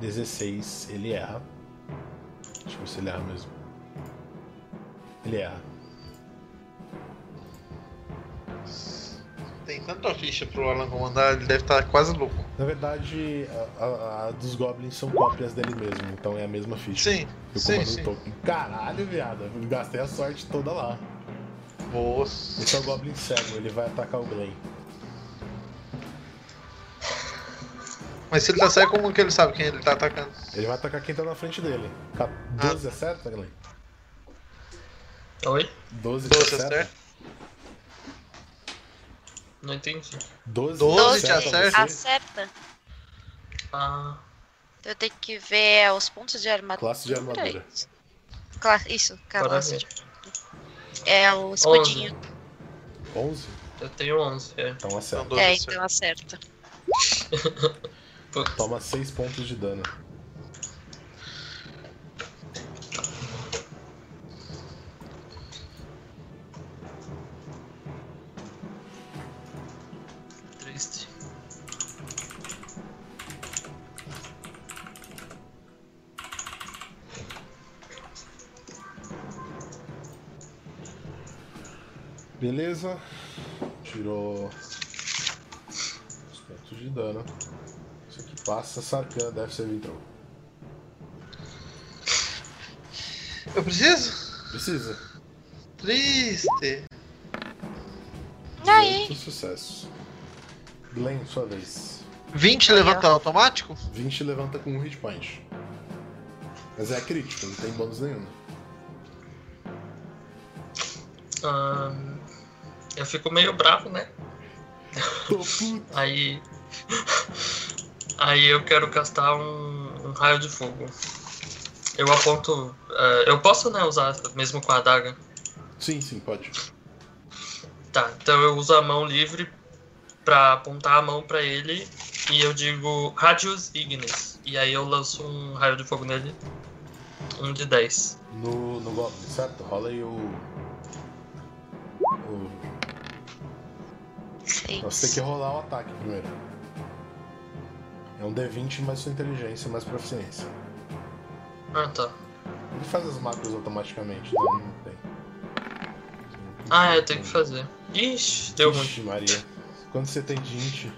Dezesseis, ele erra. Eu ver se ele erra mesmo. Ele erra. Tem tanta ficha pro Alan comandar, ele deve estar quase louco. Na verdade, a, a- a dos Goblins são cópias dele mesmo, então é a mesma ficha. Sim, Eu sim, comando sim. o token. Caralho, viado. eu Gastei a sorte toda lá. Boa. Esse é o Goblin cego, ele vai atacar o Glen. Mas se ele tá cego, como que ele sabe quem ele tá atacando? Ele vai atacar quem tá na frente dele. Ca- 12 acerta, Glen? Oi? 12, 12 acerta? acerta? Não entendi. 12, 12 te acerta acerta? Acerta. Ah, eu tenho que ver os pontos de armadura. Classe de armadura. Cla- Isso, classe. É o escudinho. 11? Eu tenho 11, é. Então acerta. 12 É, então acerta. Toma 6 pontos de dano. Triste. Beleza. Tirou os pontos de dano. Passa, Sarkana deve ser Vintrow. Eu preciso? Precisa. Triste. Aí. 18 sucessos. Glenn, sua vez. 20 Aí, levanta automático? 20 levanta com um hit point. Mas é crítico, não tem bônus nenhum. Eu fico meio bravo, né? Tô puto. Aí. Aí eu quero castar um, um raio de fogo. Eu aponto. eh, eu posso, né, usar mesmo com a adaga? Sim, sim, pode. Tá, então eu uso a mão livre pra apontar a mão pra ele e eu digo Radius Ignis. E aí eu lanço um raio de fogo nele. Um de 10. No, no Goblin, certo? Rola aí o. o... Você tem que rolar o ataque primeiro. É um D20 mais sua inteligência mais proficiência. Ah, tá. Ele faz as macros automaticamente, então não tem. Ah, eu tenho que fazer. Ixi, deu ruim. Ixi, Maria. Quando você tem de int,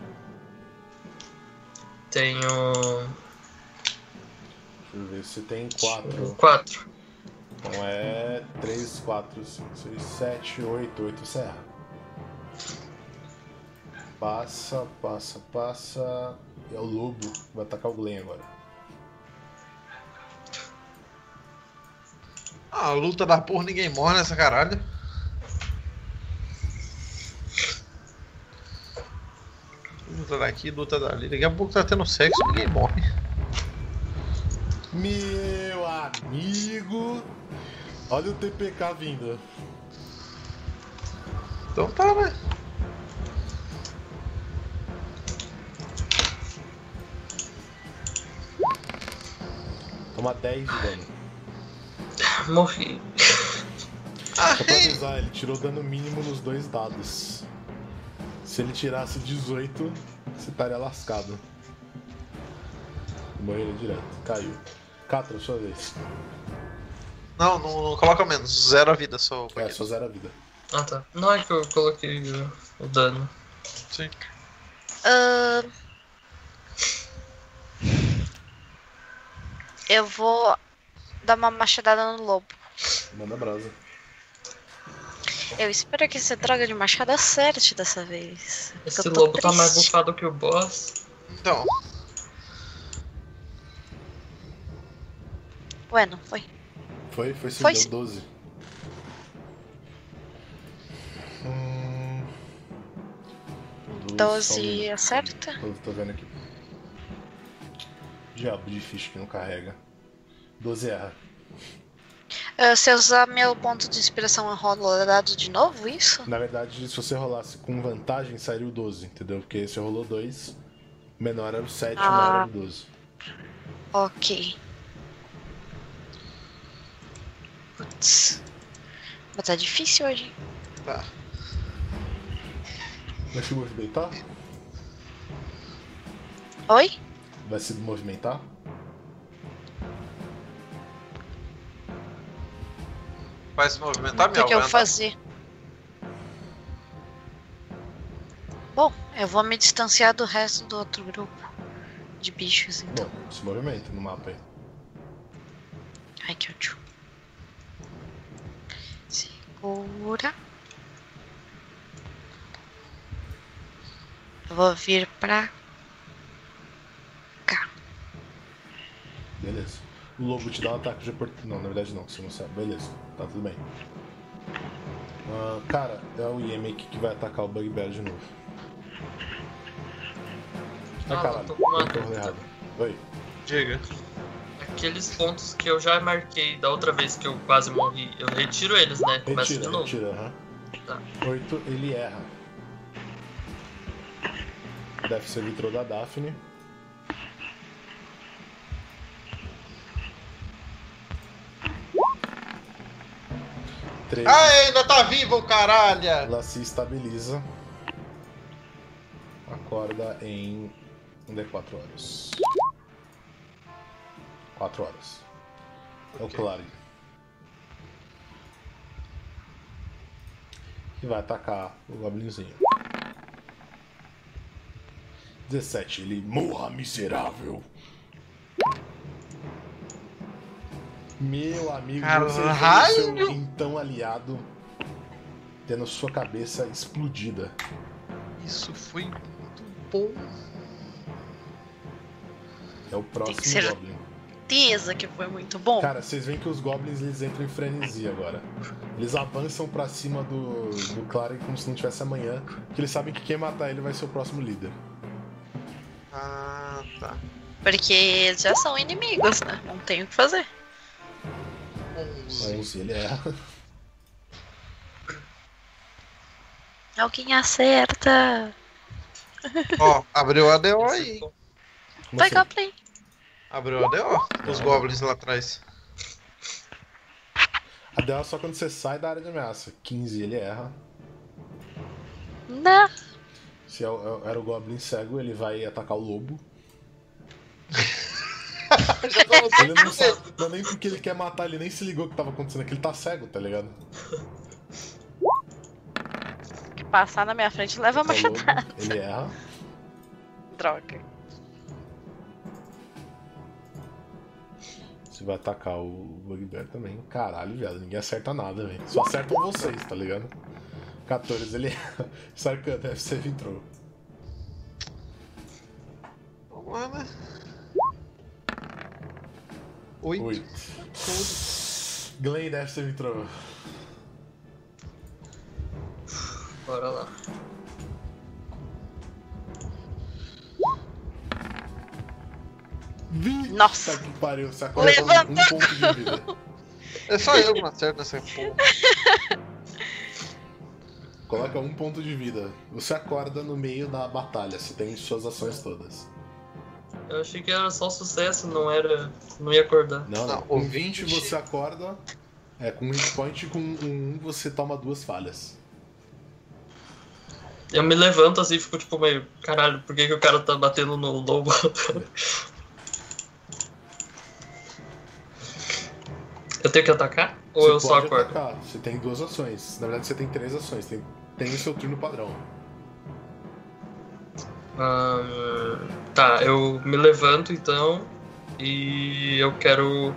Tenho. deixa eu ver, você tem 4. 4. Então é 3, 4, 5, 6, 7, 8, 8 você erra. Passa, passa, passa. É o lobo, vai atacar o Glen agora. Ah, luta da porra, ninguém morre nessa caralho. Luta daqui, luta dali. Daqui a pouco tá tendo sexo, ninguém morre. Meu amigo! Olha o TPK vindo. Então tá, né? Toma 10 de dano. Morri. Ah, Só pra avisar, ele tirou dano mínimo nos dois dados. Se ele tirasse 18, você estaria lascado. Morreria direto. Caiu. Catra, sua vez. Não, não, não coloca menos. Zero a vida só. É, só zero a vida. Ah, tá. Não é que eu coloquei o, o dano. Sim. Ahn. Eu vou dar uma machadada no lobo. Manda brasa. Eu espero que essa droga de machado acerte dessa vez. Esse Eu tô lobo tá mais triste. bufado que o boss. Então, Ué, não foi? Foi? Foi sim, Foi deu sim. 12. Hum... 12 acerta? Tô, tô vendo aqui. Diabo de ficha que não carrega. 12 erra. Ah, se eu usar meu ponto de inspiração a rola dado de novo, isso? Na verdade, se você rolasse com vantagem, sairia o 12, entendeu? Porque se rolou 2, menor era o 7, Ah. maior era o 12. Ok. Putz. Mas tá difícil hoje. Tá. Vai se movimentar? Oi? Vai se movimentar? Vai se movimentar, o que, que eu vou fazer? Bom, eu vou me distanciar do resto do outro grupo de bichos, então. Bom, se movimenta no mapa aí. Ai, que ódio. Segura. Eu vou vir pra Beleza. O lobo te dá um ataque de oportunidade. Não, na verdade não, você não sabe. Beleza, tá tudo bem. Ah, cara, é o Yemek que vai atacar o Bugbear de novo. Ah, Ah, caralho, tô com uma dúvida. Oi. Diga. Aqueles pontos que eu já marquei da outra vez que eu quase morri, eu retiro eles, né? Começa de Retira, novo. retira, aham. Tá. 8, ele erra. Deve ser vitrô da Daphne. Três. Ah, ainda tá vivo, caralho! Ela se estabiliza. Acorda em um de 4 horas. 4 horas. É o Ok. Clary. E vai atacar o Goblinzinho. 17. Ele morra miserável. Meu amigo, você Caralho! seu então aliado tendo sua cabeça explodida. Isso foi muito bom. É o próximo ser- Goblin. Certeza que foi muito bom. Cara, vocês veem que os Goblins eles entram em frenesi agora. Eles avançam pra cima do, do Clary como se não tivesse amanhã, porque eles sabem que quem matar ele vai ser o próximo líder. Ah, tá. Porque eles já são inimigos, né? Não tem o que fazer. 11. 11, ele erra. Alguém acerta. Ó, abriu a DO aí. Vai, assim? Goblin. Abriu a DO. Os goblins lá atrás. A dela é só quando você sai da área de ameaça. 15, ele erra. Não. Se é é- era o Goblin cego, ele vai atacar o lobo. Já começou Ele não sabe, não é nem porque ele quer matar, ele nem se ligou que tava acontecendo, é que ele tá cego, tá ligado? Que passar na minha frente leva É o machadada. ele erra. Droga. Você vai atacar o Bugbear também. Caralho, viado, ninguém acerta nada, velho. Só acertam vocês, tá ligado? 14, ele erra. Sarkhan, deve ser entrou. Vamos lá, né? Oito. 8. Glenn deve ser entrou. Bora lá. Nossa. Que pariu, você acorda com Levanta. um ponto de vida. É só eu que não acerto nessa porra. Coloca um ponto de vida. Você acorda no meio da batalha, você tem suas ações todas. Eu achei que era só sucesso, não era. Não ia acordar. Não, não. Com o 20 20 você acorda. É, com hit point com um você toma duas falhas. Eu me levanto assim e fico tipo meio. Caralho, por que, que o cara tá batendo no lobo? eu tenho que atacar? Ou você eu só acordo? atacar. Você tem duas ações. Na verdade, você tem três ações. Tem, tem o seu turno padrão. Ahn, tá, eu me levanto então e eu quero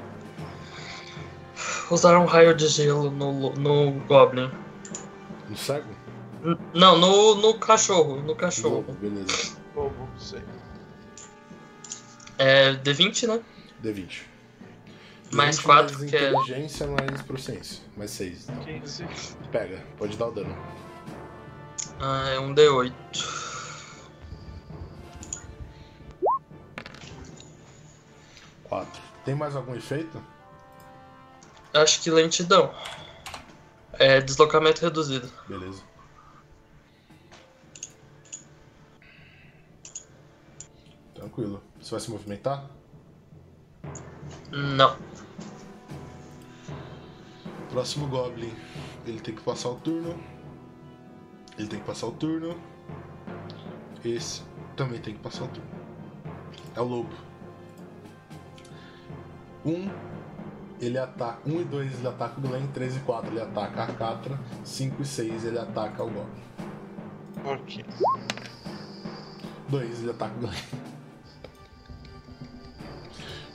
usar um raio de gelo no, no Goblin. No cego? N- Não, no, no cachorro, no cachorro. Lobo, beleza. Lobo, sei. É D20, né? D20. Mais D20 quatro, mais que é- inteligência mais proficiência. Mais 6. Então. 15. Pega, pode dar o dano. Ah, é um D8. Tem mais algum efeito? Acho que lentidão. É deslocamento reduzido. Beleza. Tranquilo. Você vai se movimentar? Não. Próximo Goblin. ele tem que passar o turno. Ele tem que passar o turno. Esse também tem que passar o turno. É o lobo. Um, ele ataca. 1 um e 2 ele ataca o Glen, 3 e 4 ele ataca a Catra, 5 e 6 ele ataca o Goblin. Ok. 2 ele ataca o Glen.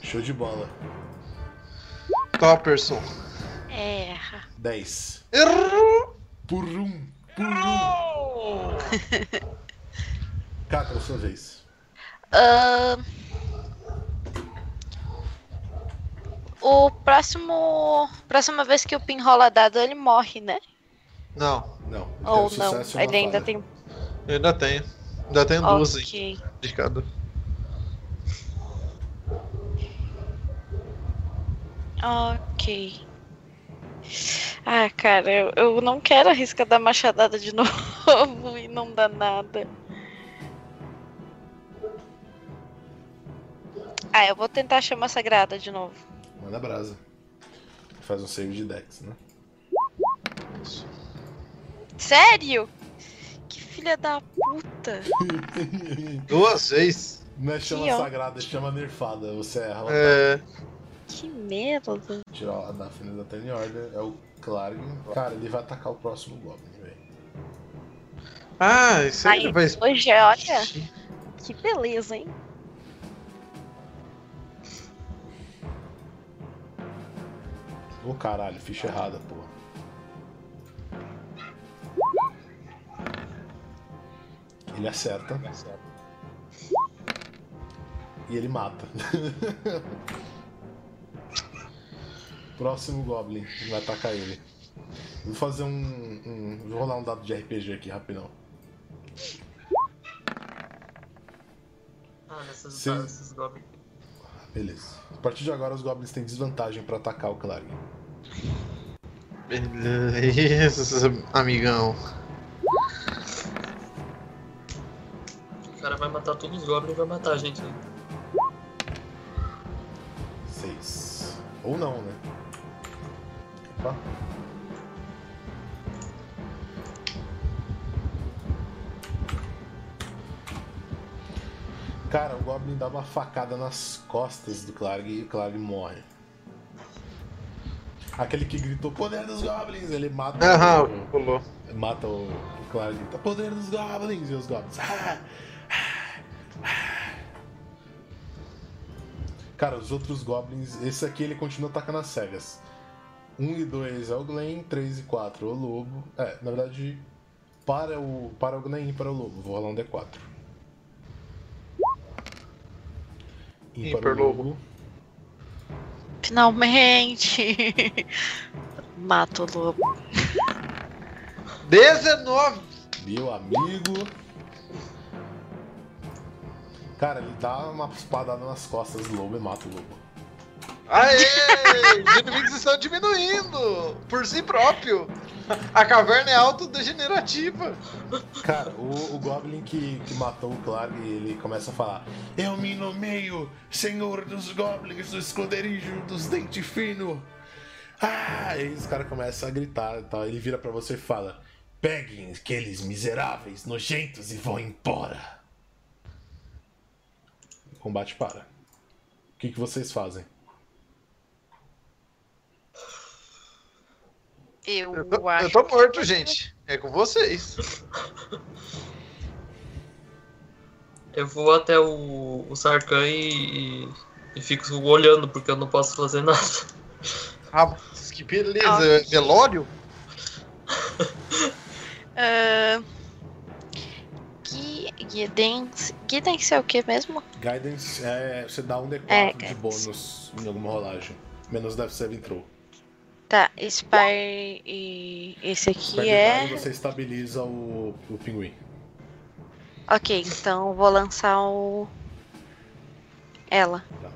Show de bola. Topperson. Erra. 10. Errou! Por um. Por um. Catra, sua vez. Ahn, o próximo. Próxima vez que o Pin rola dado, ele morre, né? Não, Não. ele Ou não. Ele ainda falha. tem. eu ainda tenho. Ainda tenho duas aí Ok. de cada. Ok. Ah, cara, eu, eu não quero arriscar dar machadada de novo e não dar nada. Ah, eu vou tentar chama sagrada de novo. Manda brasa. Faz um save de Dex, né? Sério? Que filha da puta. Duas vezes. Não é chama ó. sagrada, é chama nerfada. Você erra. É. Que merda. Tirar a Daphne da Tiny Order. É o Clark. Cara, ele vai atacar o próximo Goblin, velho. Ah, isso aí Aí, vai. hoje, olha, que beleza, hein? Ô caralho, ficha errada, pô. Ele acerta. E ele mata. Próximo Goblin vai atacar ele. Vou fazer um, um- Vou rolar um dado de RPG aqui rapidão. Ah, nessas goblins. Beleza. A partir de agora os Goblins têm desvantagem pra atacar o Clark. Beleza, amigão. O cara vai matar todos os goblins e vai matar a gente. né? Seis. Ou não, né? Opa. Cara, o Goblin dá uma facada nas costas do Clark e o Clark morre. Aquele que gritou poder dos Goblins, ele mata Aham, o, pulou. mata o, o Clark e grita poder dos Goblins e os Goblins. "Ah, ah, ah." Cara, os outros Goblins, esse aqui ele continua atacando as cegas. 1 e 2 é o Glen, 3 e 4 é o Lobo. É, na verdade, para o, para o Glen e para o Lobo. Vou rolar um D4. Ímpar Lobo. Finalmente! Mato o lobo. 19! Meu amigo. Cara, ele dá uma espadada nas costas do lobo e mata o lobo. Aê! Os inimigos estão diminuindo! Por si próprio! A caverna é autodegenerativa! Cara, o, o Goblin que, que matou o Clark, ele começa a falar: Eu me nomeio Senhor dos Goblins do esconderijo dos dentes finos. Ah! E os caras começam a gritar e tal. Ele vira pra você e fala: Peguem aqueles miseráveis, nojentos e vão embora. O combate para. O que, que vocês fazem? Eu, Eu tô, acho. eu tô morto, gente. É com vocês. Eu vou até o, o Sarkhan e, e, e fico olhando, porque eu não posso fazer nada. Ah, que beleza. Ah. É Velório? Ah, Gui- Guidance. Guidance é o que mesmo? Guidance é. Você dá um D4 É, de guidance. bônus em alguma rolagem. Menos deve ser entrou. Tá, Spire e esse aqui Perde é. você estabiliza o, o pinguim. Ok, então eu vou lançar o. Ela. Tá.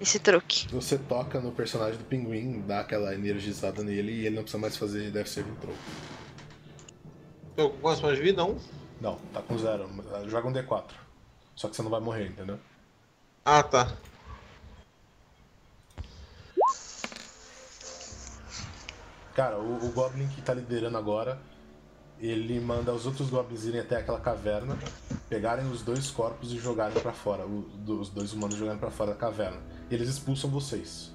Esse truque. Você toca no personagem do pinguim, dá aquela energizada nele e ele não precisa mais fazer deve ser entrou. Tô com quantos pontos de vida? Um? Não, tá com zero. Joga um D4. Só que você não vai morrer, entendeu? Ah, tá. Cara, o, o Goblin que tá liderando agora, ele manda os outros Goblins irem até aquela caverna, pegarem os dois corpos e jogarem pra fora. os dois humanos jogarem pra fora da caverna. Eles expulsam vocês.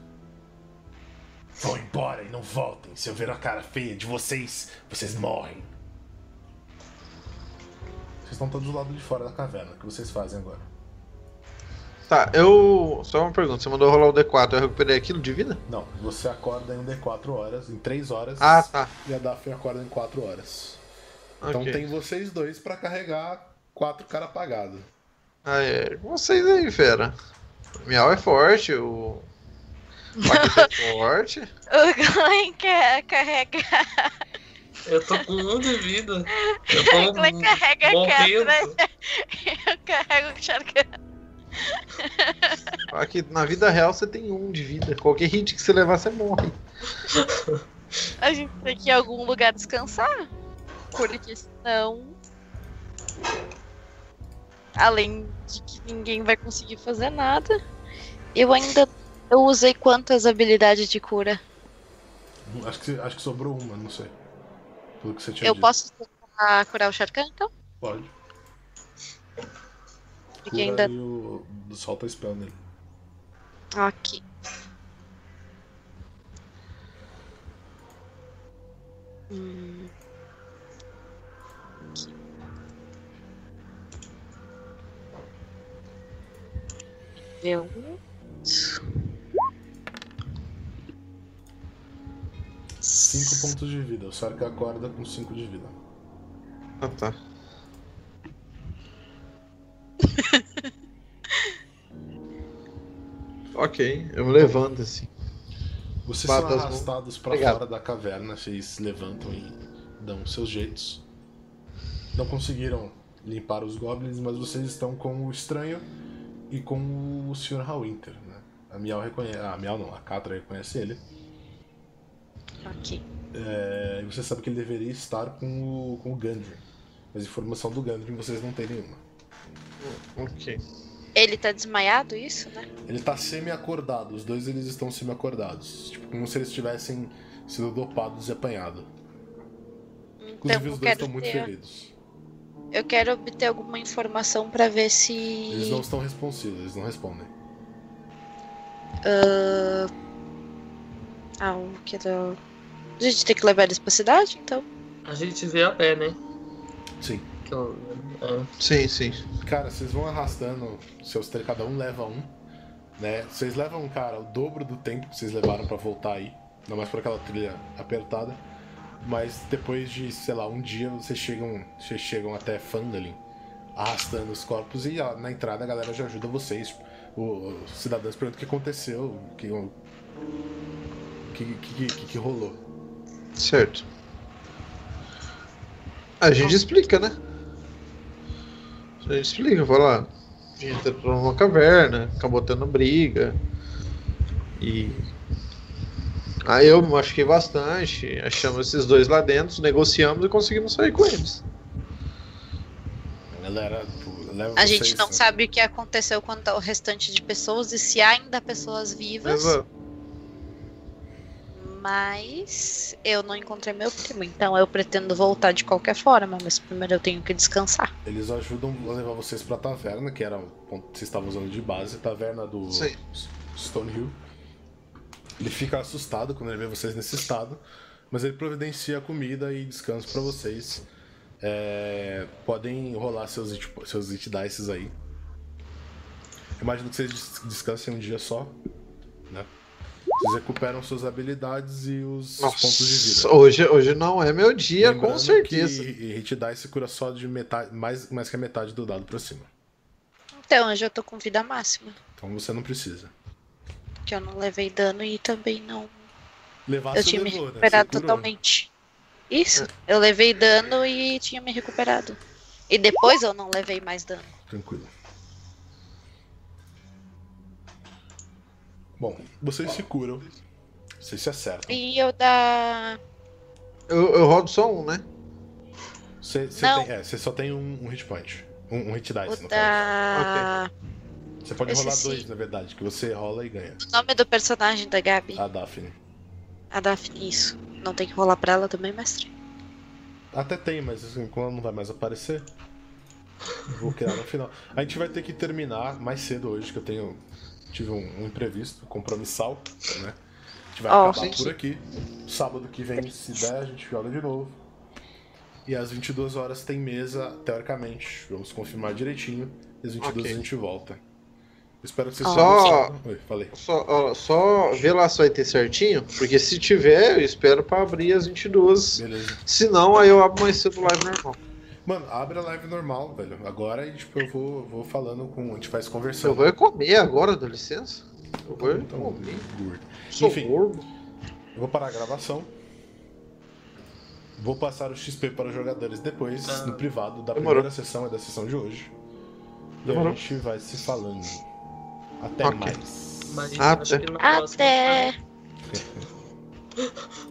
Vão embora e não voltem. Se eu ver a cara feia de vocês, vocês morrem. Vocês estão todos do lado de fora da caverna. O que vocês fazem agora? Tá, eu. Só uma pergunta, você mandou rolar o D4, eu recuperei aquilo de vida? Não, você acorda em um D4 horas, em 3 horas. Ah, tá. E a Daphne acorda em 4 horas. Então Ok. tem vocês dois pra carregar quatro cara apagado. Ah, é. Vocês aí, fera. O Miau é forte, o. O Paquito é forte. O Glenn quer carregar. Eu tô com um de vida. Eu tô Glenn carrega quieto, né? Eu carrego o Sharkan. Aqui, na vida real você tem um de vida. Qualquer hit que você levar, você morre. A gente tem que ir em algum lugar descansar. Porque senão. Além de que ninguém vai conseguir fazer nada. Eu ainda. Eu usei quantas habilidades de cura? Acho que, acho que sobrou uma, não sei. Pelo que você tinha Eu dito. posso tentar curar o Sharkan, então? Pode. Cura ainda. e o... solta o spell nele. Ok. Hum. Aqui. Cinco pontos de vida. O Sark acorda com 5 de vida. Ah, tá. ok, eu me levanto assim. Vocês Bata são arrastados pra Obrigado. fora da caverna, vocês levantam e dão seus jeitos. Não conseguiram limpar os goblins, mas vocês estão com o estranho e com o Sr. Hallwinter, né? A Miau reconhece. A Miau não, a Catra reconhece ele. Ok. É, e você sabe que ele deveria estar com o, com o Gundry. Mas informação do Gundry vocês não têm nenhuma. Ok. Ele tá desmaiado, isso, né? Ele tá semi-acordado, os dois eles estão semi-acordados. Tipo, como se eles tivessem sido dopados e apanhados. Então Inclusive os dois estão muito ter, feridos. eu quero obter alguma informação pra ver se. Eles não estão responsivos, eles não respondem. Ah, o que da. A gente tem que levar eles pra cidade, então. A gente vê a pé, né? Sim. Que eu- é. Sim, sim. Cara, vocês vão arrastando seus três, cada um leva um, né? Vocês levam, cara, o dobro do tempo que vocês levaram pra voltar aí, não mais por aquela trilha apertada. Mas depois de, sei lá, um dia vocês chegam, vocês chegam até Fandalin, arrastando os corpos e ó, na entrada a galera já ajuda vocês. O- Os cidadãos perguntam o que aconteceu, o que, o que, que, que, que rolou. Certo. A gente explica, né? A gente explica, fala. A gente entrou numa caverna, acabou tendo briga. E. Aí eu me machuquei bastante. Achamos esses dois lá dentro, negociamos e conseguimos sair com eles. A galera leva A gente não né? sabe o que aconteceu com o restante de pessoas e se há ainda pessoas vivas. Exato. Mas eu não encontrei meu primo, então eu pretendo voltar de qualquer forma, mas primeiro eu tenho que descansar. Eles ajudam a levar vocês pra taverna, que era o ponto que vocês estavam usando de base, taverna do Sim. Stone Hill. Ele fica assustado quando ele vê vocês nesse estado, mas ele providencia comida e descanso pra vocês. É, podem rolar seus, seus hit dices aí. Eu imagino que vocês des- descansem um dia só, né? Vocês recuperam suas habilidades e os, os pontos de vida. Nossa, hoje, hoje não é meu dia, com Lembrando certeza. Que hit dice cura só de metade, mais, mais que a metade do dado pra cima. Então eu já tô com vida máxima, Então você não precisa. que eu não levei dano e também não. Levar eu tinha me levou, né? recuperado curou. totalmente. Isso, eu levei dano e tinha me recuperado. E depois eu não levei mais dano. Tranquilo. Bom, vocês se curam. Vocês se acertam. E eu da. Eu, eu rodo só um, né? Você, é, você só tem um, um hit point. Um, um hit dice, O no caso. da. Você pode eu rolar esqueci. dois, na verdade, que você rola e ganha. O nome do personagem da Gabi. A Daphne. A Daphne, isso. Não tem que rolar pra ela também, mestre? Até tem, mas assim, como ela não vai mais aparecer, vou criar no final. A gente vai ter que terminar mais cedo hoje, que eu tenho. Tive um, um imprevisto, compromissal, né? A gente vai Ó, acabar sim, por aqui. Sábado que vem, se der, a gente joga de novo. E às 22 horas tem mesa, teoricamente. Vamos confirmar direitinho. E às 22 Ok. a gente volta. Espero que vocês. Só- Oi, falei. Só, ó, só vê lá se vai ter certinho, porque se tiver, eu espero pra abrir as 22. Beleza. Se não, aí eu abro mais cedo live normal. Mano, abre a live normal, velho. Agora e, tipo, eu vou, vou falando com. A gente faz Eu conversando. vou comer agora, dá licença. Eu vou Então, comer. gordo. Sou Enfim. gordo. Eu vou parar a gravação. Vou passar o XP para os jogadores depois, Ah. no privado da Demorou. primeira sessão e da sessão de hoje. E Demorou. a gente vai se falando. Até Ok. mais. Mas Até. Até!